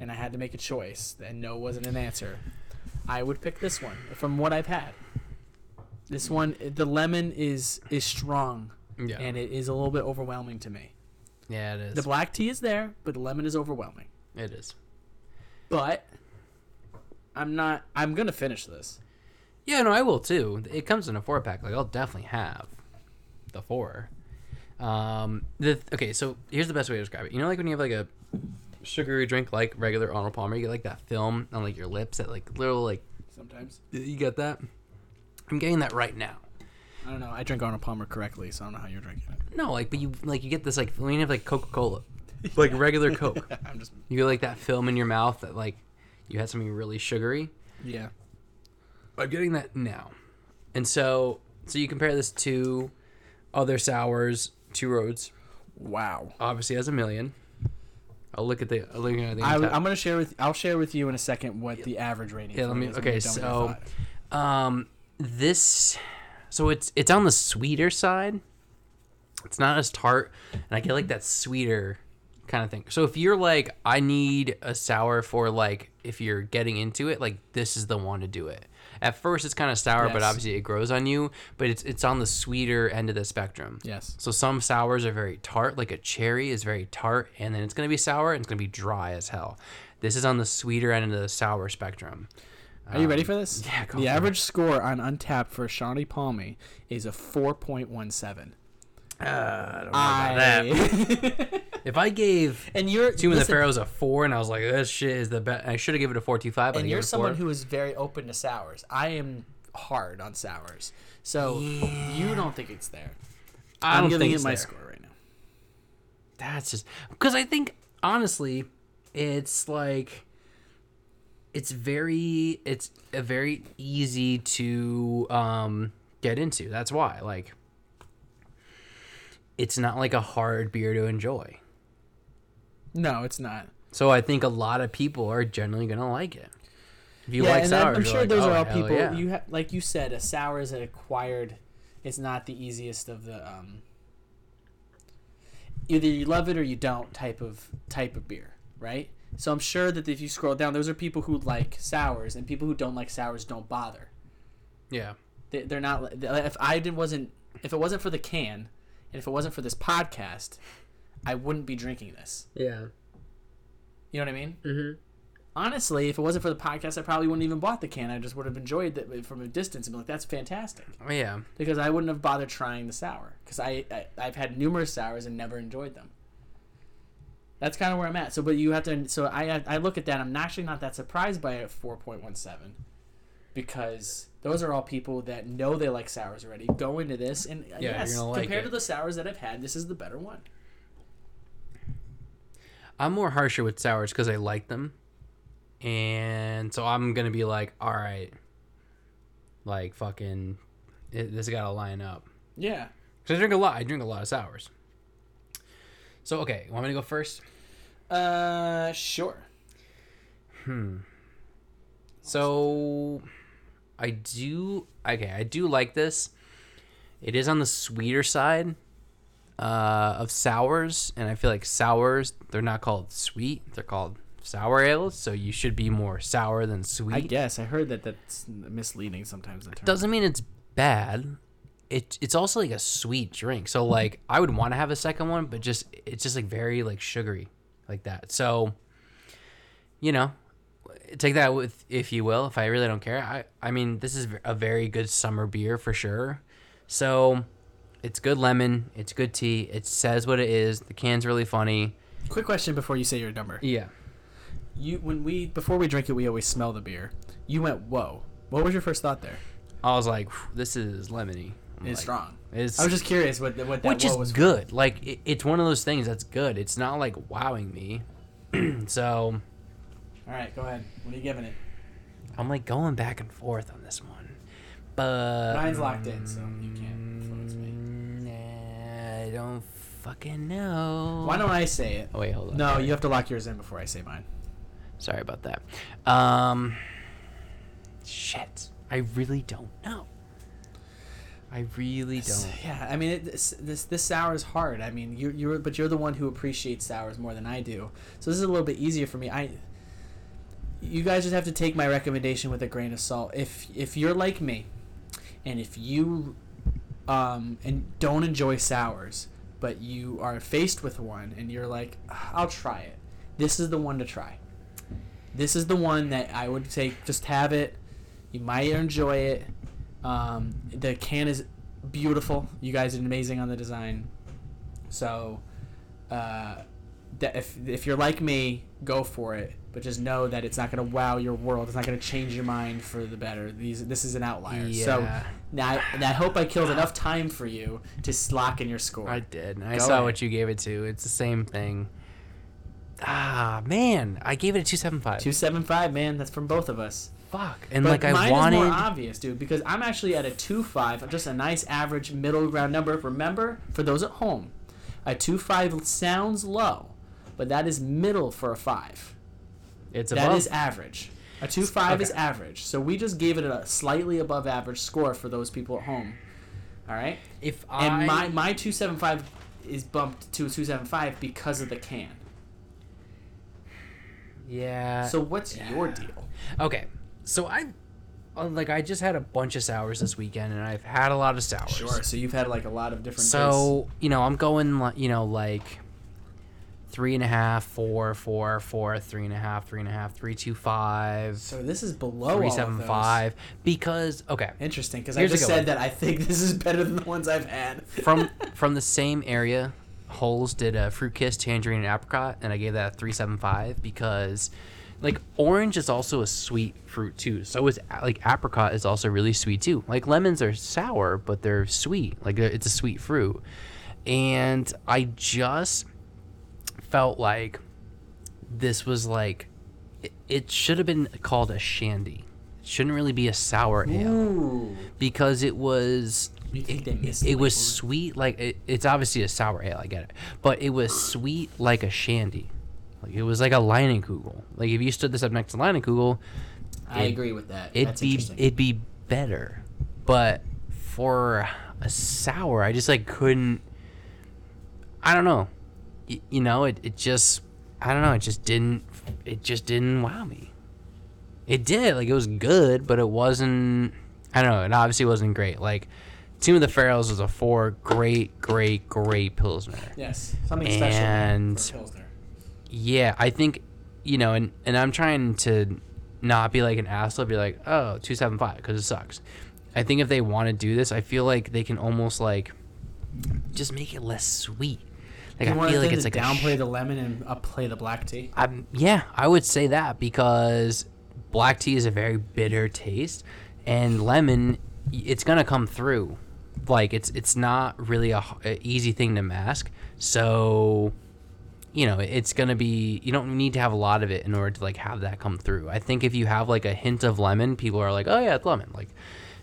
and I had to make a choice, and no wasn't an answer, I would pick this one from what I've had. This one, the lemon is is strong, yeah. and it is a little bit overwhelming to me. yeah. It is. The black tea is there, but the lemon is overwhelming. it is. But I'm not. I'm gonna finish this. Yeah, no, I will too. It comes in a four pack. Like I'll definitely have the four. Um, the okay, so here's the best way to describe it. You know, like when you have like a sugary drink, like regular Arnold Palmer, you get like that film on like your lips, that like little like Sometimes you get that. I'm getting that right now. I don't know. I drink Arnold Palmer correctly, so I don't know how you're drinking it. No, like, but you like you get this like when you have like Coca Cola, like regular Coke. I'm just You get like that film in your mouth that like you had something really sugary. yeah. I'm getting that now. And so so you compare this to other sours, Two Roads Wow. obviously has a million. I'll look at the I'll look at the I, am gonna share with. I'll share with you in a second what the average rating. Yeah, let me- okay, we're done with your so- um this so it's it's on the sweeter side. It's not as tart and I get like that sweeter kind of thing. So if you're like I need a sour for like if you're getting into it, like this is the one to do it. At first it's kind of sour, but obviously it grows on you, but it's it's on the sweeter end of the spectrum. yes. So some sours are very tart, like a cherry is very tart, and then it's gonna be sour and it's gonna be dry as hell. This is on the sweeter end of the sour spectrum. Are you ready for this? Um, yeah, go the for it. average score on Untappd for Shawnee Palmy is a 4.17. Uh, I don't know about that. If I gave and you're Tomb of the Pharaohs a four, and I was like, this shit is the best. I should have given it a four two five. and you're someone who is very open to sours. I am hard on sours, so you don't think it's there. I I'm don't giving it my there. score right now. That's just because I think honestly, it's like it's very it's a very easy to um get into. That's why like it's not like a hard beer to enjoy. No, it's not. So I think a lot of people are generally gonna like it. If you yeah, like sours, I'm sure like, those "Oh, are all people. yeah." You ha- like you said, a sour is an acquired. It's not the easiest of the. Um, either you love it or you don't type of type of beer, right? So I'm sure that if you scroll down, those are people who like sours, and people who don't like sours don't bother. yeah. They, they're not. If I did wasn't, if it wasn't for the can, and if it wasn't for this podcast, I wouldn't be drinking this. Yeah. You know what I mean? Mm-hmm. honestly, if it wasn't for the podcast, I probably wouldn't even bought the can. I just would have enjoyed it from a distance and be like, "That's fantastic," Oh, yeah. because I wouldn't have bothered trying the sour because I, I I've had numerous sours and never enjoyed them. That's kind of where I'm at. So, but you have to. So I I look at that. I'm actually not that surprised by it at 4.17 because those are all people that know they like sours already. Go into this and you're yes, like compared to the sours that I've had, this is the better one. I'm more harsher with sours because I like them, and so I'm gonna be like, all right, like fucking, it, this got to line up. Yeah. Cause I drink a lot. I drink a lot of sours. So okay, want me to go first? Uh, sure. Hmm. So I do okay, I do like this. It is on the sweeter side uh, of sours, and I feel like sours they're not called sweet; they're called sour ales. So you should be more sour than sweet. I guess I heard that that's misleading sometimes. Term. Doesn't mean it's bad. It it's also like a sweet drink. So like I would want to have a second one, but just it's just like very like sugary, like that. So you know, take that with if you will. If I really don't care, I I mean this is a very good summer beer for sure. So it's good lemon. It's good tea. It says what it is. The can's really funny. Quick question before you say your number. Yeah. You when we before we drink it, we always smell the beer. You went whoa. What was your first thought there? I was like, this is lemony. I'm It's like, strong. It's, I was just curious what what that which is was. good. Like it, it's one of those things that's good. It's not like wowing me. so All right, go ahead. What are you giving it? I'm like going back and forth on this one, but Mine's locked in, so you can't don't fucking know. Why don't I say it? Oh wait, hold on. No, you have to lock yours in before I say mine. Sorry about that. Um, shit. I really don't know. I really don't. Yeah, I mean, it, this, this this sour is hard. I mean, you're you're but you're the one who appreciates sours more than I do. So this is a little bit easier for me. I you guys just have to take my recommendation with a grain of salt. If if you're like me, and if you um and don't enjoy sours, but you are faced with one and you're like, "Ah, I'll try it. This is the one to try. This is the one that I would take. Just have it. You might enjoy it. Um, the can is beautiful. You guys did amazing on the design. So, uh, if if you're like me, go for it. But just know that it's not going to wow your world. It's not going to change your mind for the better. These this is an outlier. So Yeah. now, now I hope I killed enough time for you to s- lock in your score. I did. I Go saw ahead. what you gave it to. It's the same thing. Ah man, I gave it a two seven five. Two seven five, man. That's from both of us. Fuck. And But like I mine is more obvious, dude, because I'm actually at a two five, just a nice average middle ground number. Remember, for those at home, a two five sounds low, but that is middle for a five. It's above. is average. A two five is average. So we just gave it a slightly above average score for those people at home. All right, if I and my my two seven five is bumped to a two seven five because of the can. yeah. So what's your deal? Okay, so I, uh, like, I just had a bunch of sours this weekend, and I've had a lot of sours. Sure. So you've had like a lot of different. So you know, I'm going, li- you know, like three and a half, four, four, four, three and a half, three and a half, three, two, five, So this is below three, all seven, five. Because okay, Interesting, because I just said one. that I think this is better than the ones I've had. from from the same area, Holes did a fruit kiss, tangerine, and apricot, and I gave that a three seven five because, like, orange is also a sweet fruit too. So is like apricot is also really sweet too. Like lemons are sour, but they're sweet. Like it's a sweet fruit, and I just felt like this was like it, it should have been called a shandy. It shouldn't really be a sour ale. Because it was it, it was sweet like it, it's obviously a sour ale i get it. But it was sweet like a shandy. Like it was like a Leinenkugel. like if you stood this up next to Leinenkugel, I agree with that. it'd That's be it'd be better. But for a sour i just like couldn't i don't know Y- you know it, it just i don't know it just didn't it just didn't wow me it did like it was good but it wasn't i don't know it obviously wasn't great like Tomb of the Pharaohs was a four great great great pilsner yes, something special and- yeah, I think you know, and and I'm trying to not be like an asshole, be like, oh, 275 because it sucks. I think if they want to do this, I feel like they can almost like just make it less sweet. Like I feel like it's to like downplay sh- the lemon and upplay the black tea. I'm, yeah, I would say that because black tea is a very bitter taste, and lemon, it's gonna come through. Like it's it's not really a easy thing to mask. So, you know, it's gonna be you don't need to have a lot of it in order to like have that come through. I think if you have like a hint of lemon, people are like, oh yeah, it's lemon. Like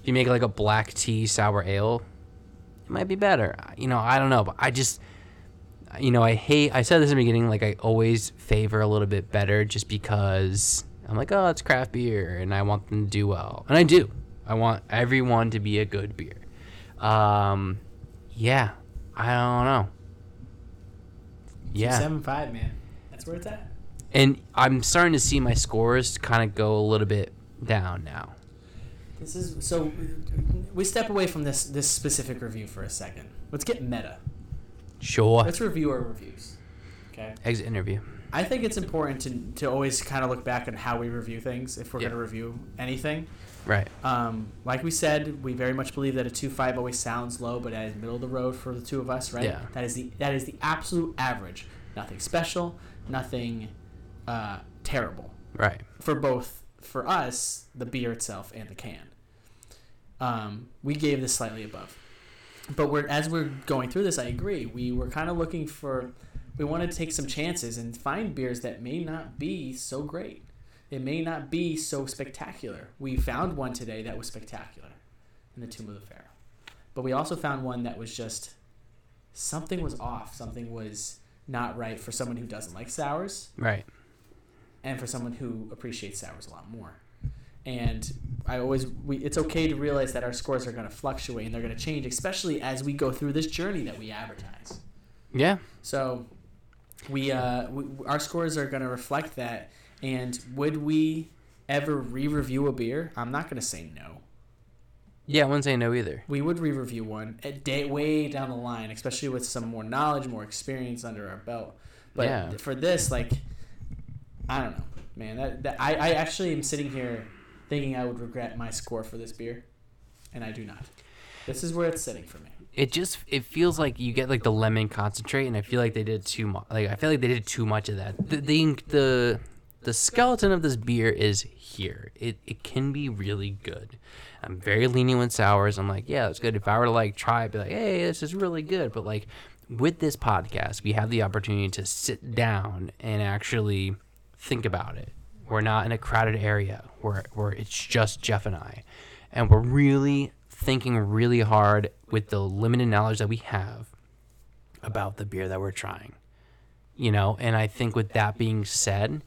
if you make like a black tea sour ale, it might be better. You know, I don't know, but I just you know, I hate. I said this in the beginning. Like I always favor a little bit better, just because I'm like, oh, it's craft beer, and I want them to do well, and I do. I want everyone to be a good beer. Um, yeah, I don't know. Yeah, Seven five, man. That's where it's at. and I'm starting to see my scores kind of go a little bit down now. This is so. We step away from this this specific review for a second. Let's get meta. Sure. Let's review our reviews. Okay. Exit interview. I think it's important to, to always kind of look back on how we review things if we're Yeah. going to review anything. Right. Um, like we said, we very much believe that a two five always sounds low, but that is middle of the road for the two of us, right? Yeah. That is the that is the absolute average. Nothing special, nothing uh, terrible Right. for both for us the beer itself and the can. Um, we gave this slightly above, but we're as we're going through this, I agree. We were kind of looking for we want to take some chances and find beers that may not be so great. It may not be so spectacular. We found one today that was spectacular in the Tomb of the Pharaoh, but we also found one that was just something was off. Something was not right for someone who doesn't like sours Right. and for someone who appreciates sours a lot more. And I always, we, it's okay to realize that our scores are going to fluctuate and they're going to change, especially as we go through this journey that we advertise. Yeah. So, we, uh, we our scores are going to reflect that. And would we ever re-review a beer? I'm not going to say no. Yeah. I wouldn't say no either. We would re-review one at day way down the line, especially with some more knowledge, more experience under our belt. But Yeah. for this, like, I don't know, man. That, that I, I actually am sitting here thinking I would regret my score for this beer, and I do not. This is where it's sitting for me. it just it feels like you get like the lemon concentrate and i feel like they did too much like i feel like they did too much of that. The the the, the skeleton of this beer is here. It, it can be really good. I'm very lenient with sours. I'm like yeah it's good. If i were to like try it be like hey this is really good. But like with this podcast we have the opportunity to sit down and actually think about it we're not in a crowded area where, where it's just jeff and i and we're really thinking really hard with the limited knowledge that we have about the beer that we're trying. You know, and I think with that being said,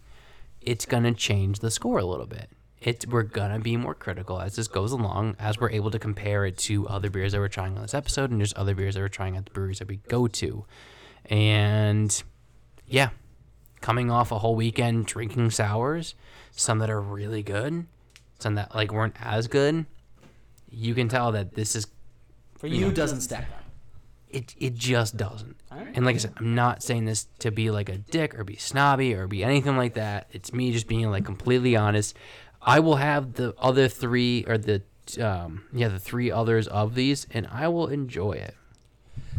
it's gonna change the score a little bit. It we're gonna be more critical as this goes along, as we're able to compare it to other beers that we're trying on this episode and just other beers that we're trying at the breweries that we go to. And yeah, coming off a whole weekend drinking sours, some that are really good, some that like weren't as good, you can tell that this is For You you, know. doesn't stack up. it it just doesn't. Right. And like I said, I'm not saying this to be like a dick or be snobby or be anything like that. It's me just being like completely honest. I will have the other three or the um yeah the three others of these, and I will enjoy it.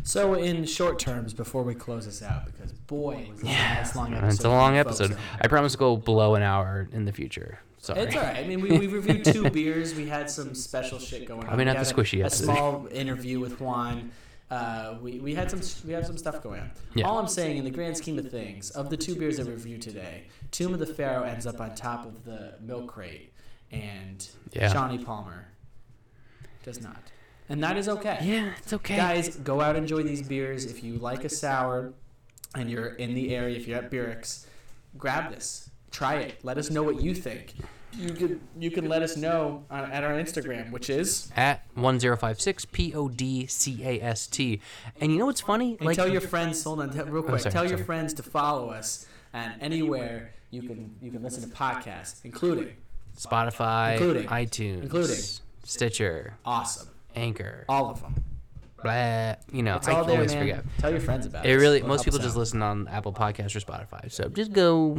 So, in short terms, before we close this out, because boy, was this a long episode. it's a long for you folks episode. I promise to go below an hour in the future. Sorry. It's all right. I mean, we, we reviewed two beers. We had some special shit going on. Probably We not the had a- squishy A, small interview with Juan. Uh, we, we had some we had some stuff going on. Yeah. All I'm saying, in the grand scheme of things, of the two beers that we reviewed today, Tomb of the Pharaoh ends up on top of the milk crate, and Yeah. Johnny Palmer does not, and that is okay. Yeah, it's okay. Guys, go out and enjoy these beers. If you like a sour and you're in the area, if you're at Beerix, grab this. Try it. Let us know what you think. You can you can let us know uh, at our Instagram, which is At one zero five six P O D C A S T, and you know what's funny? and tell your friends. Hold on, real quick. Sorry, tell your friends to follow us and anywhere you can you can listen to podcasts, including Spotify, Including- iTunes, including- Stitcher, awesome, Anchor, all of them. blah. You know, It's I all there, always man. forget. Tell your friends about it. It really most people just listen on Apple Podcasts or Spotify. So just go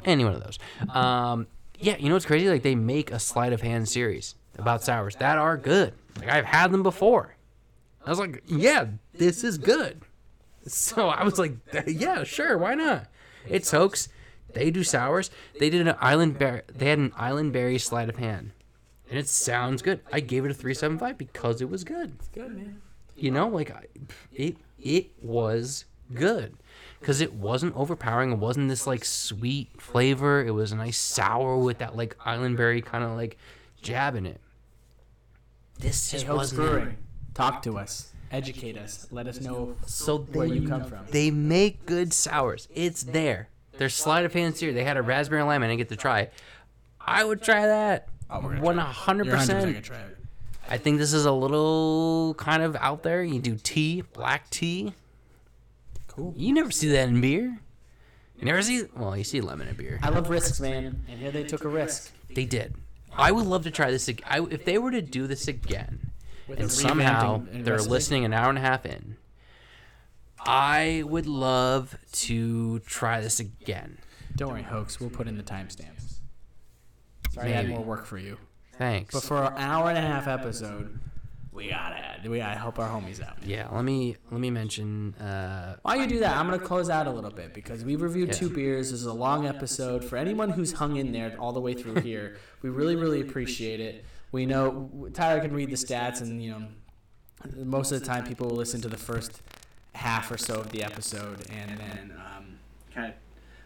any one of those. Um, yeah, you know what's crazy? Like they make a sleight of hand series about sours that are good. Like I've had them before. I was like, yeah, this is good. So I was like, yeah, sure, why not? It's hoax. They do sours. They did an island berry. They had an island berry sleight of hand, and it sounds good. I gave it a three seven five because it was good. It's Good man. you know like I- it it was good. Because it wasn't overpowering. It wasn't this like sweet flavor. It was a nice sour with that like island berry kind of like jab in it. This just Hoax wasn't Brewing, talk to us, educate us, let us know so where they, you come from. they make good sours. It's there. Their sleight of hand here they had a raspberry and lime. I didn't get to try. It i would try that Oh, one try it. hundred You're 100%. gonna try it. I think this is a little kind of out there. You do tea, black tea. Cool. You never see that in beer. You never see. Well, you see lemon in beer. I love risks, man, and here they took a risk. They did. I would love to try this. ag- I, if they were to do this again, and somehow they're listening an hour and a half in, I would love to try this again. Don't worry, hoax. We'll put in the timestamps. Sorry, I had more work for you. Thanks. But for an hour and a half episode, we gotta we gotta help our homies out. yeah, let me let me mention. Uh, While you do that, I'm gonna close out a little bit because we've reviewed two beers. This is a long episode. For anyone who's hung in there all the way through here, we really, really appreciate it. We know Tyler can read the stats, and you know, most of the time people will listen to the first half or so of the episode and then um, kind of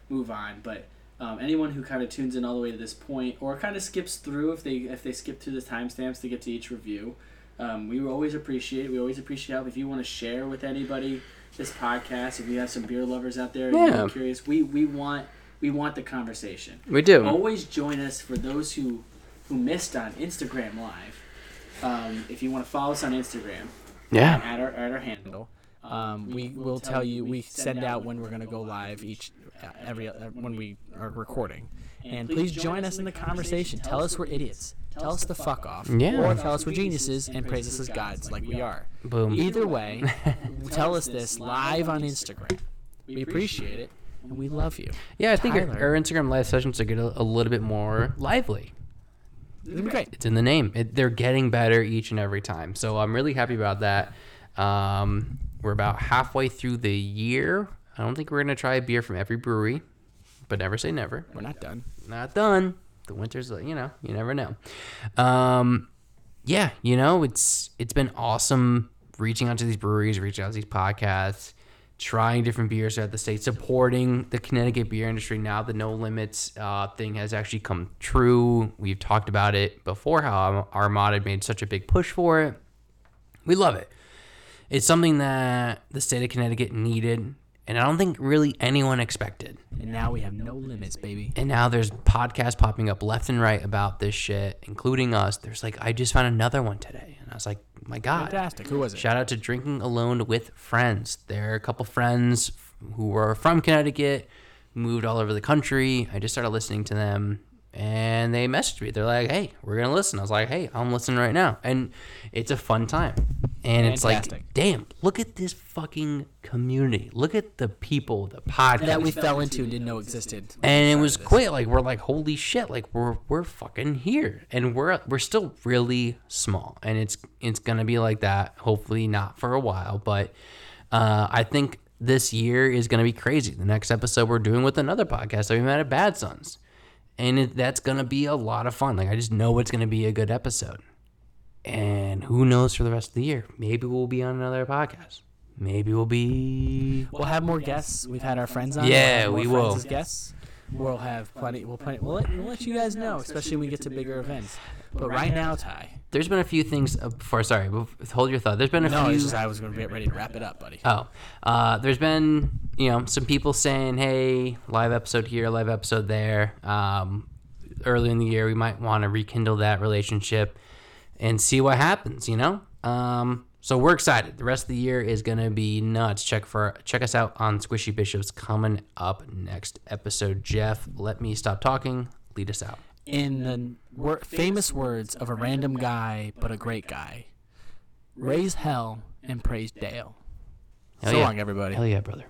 move on. But um, anyone who kind of tunes in all the way to this point, or kind of skips through if they if they skip through the timestamps to get to each review, um, we always appreciate. We always appreciate help. If you want to share with anybody this podcast, if you have some beer lovers out there, Yeah. you're curious, we we want we want the conversation. we do. Always join us for those who who missed on Instagram Live. Um, if you want to follow us on Instagram, Yeah. at our at our handle. Um, we will tell you. We send out when we're gonna go live each uh, every uh, when we are recording. And please join us in the conversation. Tell us we're idiots. Tell us the fuck off. Yeah. Or tell us we're geniuses and praise us as gods like we are. Boom. Either way, tell us this live on Instagram. We appreciate it and we love you. Yeah, I think our, Tyler. our Instagram live sessions are getting a, a little bit more lively. It'll be great. It's in the name. It, they're getting better each and every time. So I'm really happy about that. Um, we're about halfway through the year. I don't think we're gonna try a beer from every brewery, but never say never. We're not done. Not done. The winter's, you know, you never know. Um, yeah, you know, it's it's been awesome reaching out to these breweries, reaching out to these podcasts, trying different beers throughout the state, supporting the Connecticut beer industry. Now the No Limits uh, thing has actually come true. We've talked about it before how Armada made such a big push for it. We love it. It's something that the state of Connecticut needed, and I don't think really anyone expected. And now we have no limits, baby. And now there's podcasts popping up left and right about this shit, including us. There's like, I just found another one today. And I was like, my God. Fantastic. Who was it? Shout out to Drinking Alone with Friends. They're a couple friends who were from Connecticut, moved all over the country. I just started listening to them and they messaged me. They're like, hey, we're going to listen. I was like, hey, I'm listening right now. And it's a fun time. And it's Fantastic. like, damn, look at this fucking community. Look at the people, the podcast That we fell into and didn't know existed. and it was quick. Like we're like, holy shit! Like we're we're fucking here, and we're we're still really small, and it's it's gonna be like that. Hopefully not for a while, but uh, I think this year is gonna be crazy. The next episode we're doing with another podcast that we met at Bad Sons, and it, that's gonna be a lot of fun. Like I just know it's gonna be a good episode, and who knows for the rest of the year? Maybe we'll be on another podcast. Maybe we'll be We'll have more guests. We've had our friends on. Yeah, we'll we will. As guests. We'll have plenty. We'll plenty. We'll let, we'll let you guys know, especially when we get to bigger events. But right now, Ty. There's been a few things uh, before. Sorry, hold your thought. There's been a No, few. just I was going to get ready to wrap it up, buddy. Oh, uh, there's been you know some people saying, "Hey, live episode here, live episode there." Um, early in the year, we might want to rekindle that relationship and see what happens. You know, um, so we're excited. The rest of the year is gonna be nuts. Check for check us out on Squishy Bishops coming up next episode. Jeff, let me stop talking. Lead us out. In the wor- famous words of a random guy, but a great guy, raise hell and praise Dale. Hell so yeah. long, everybody. Hell yeah, brother.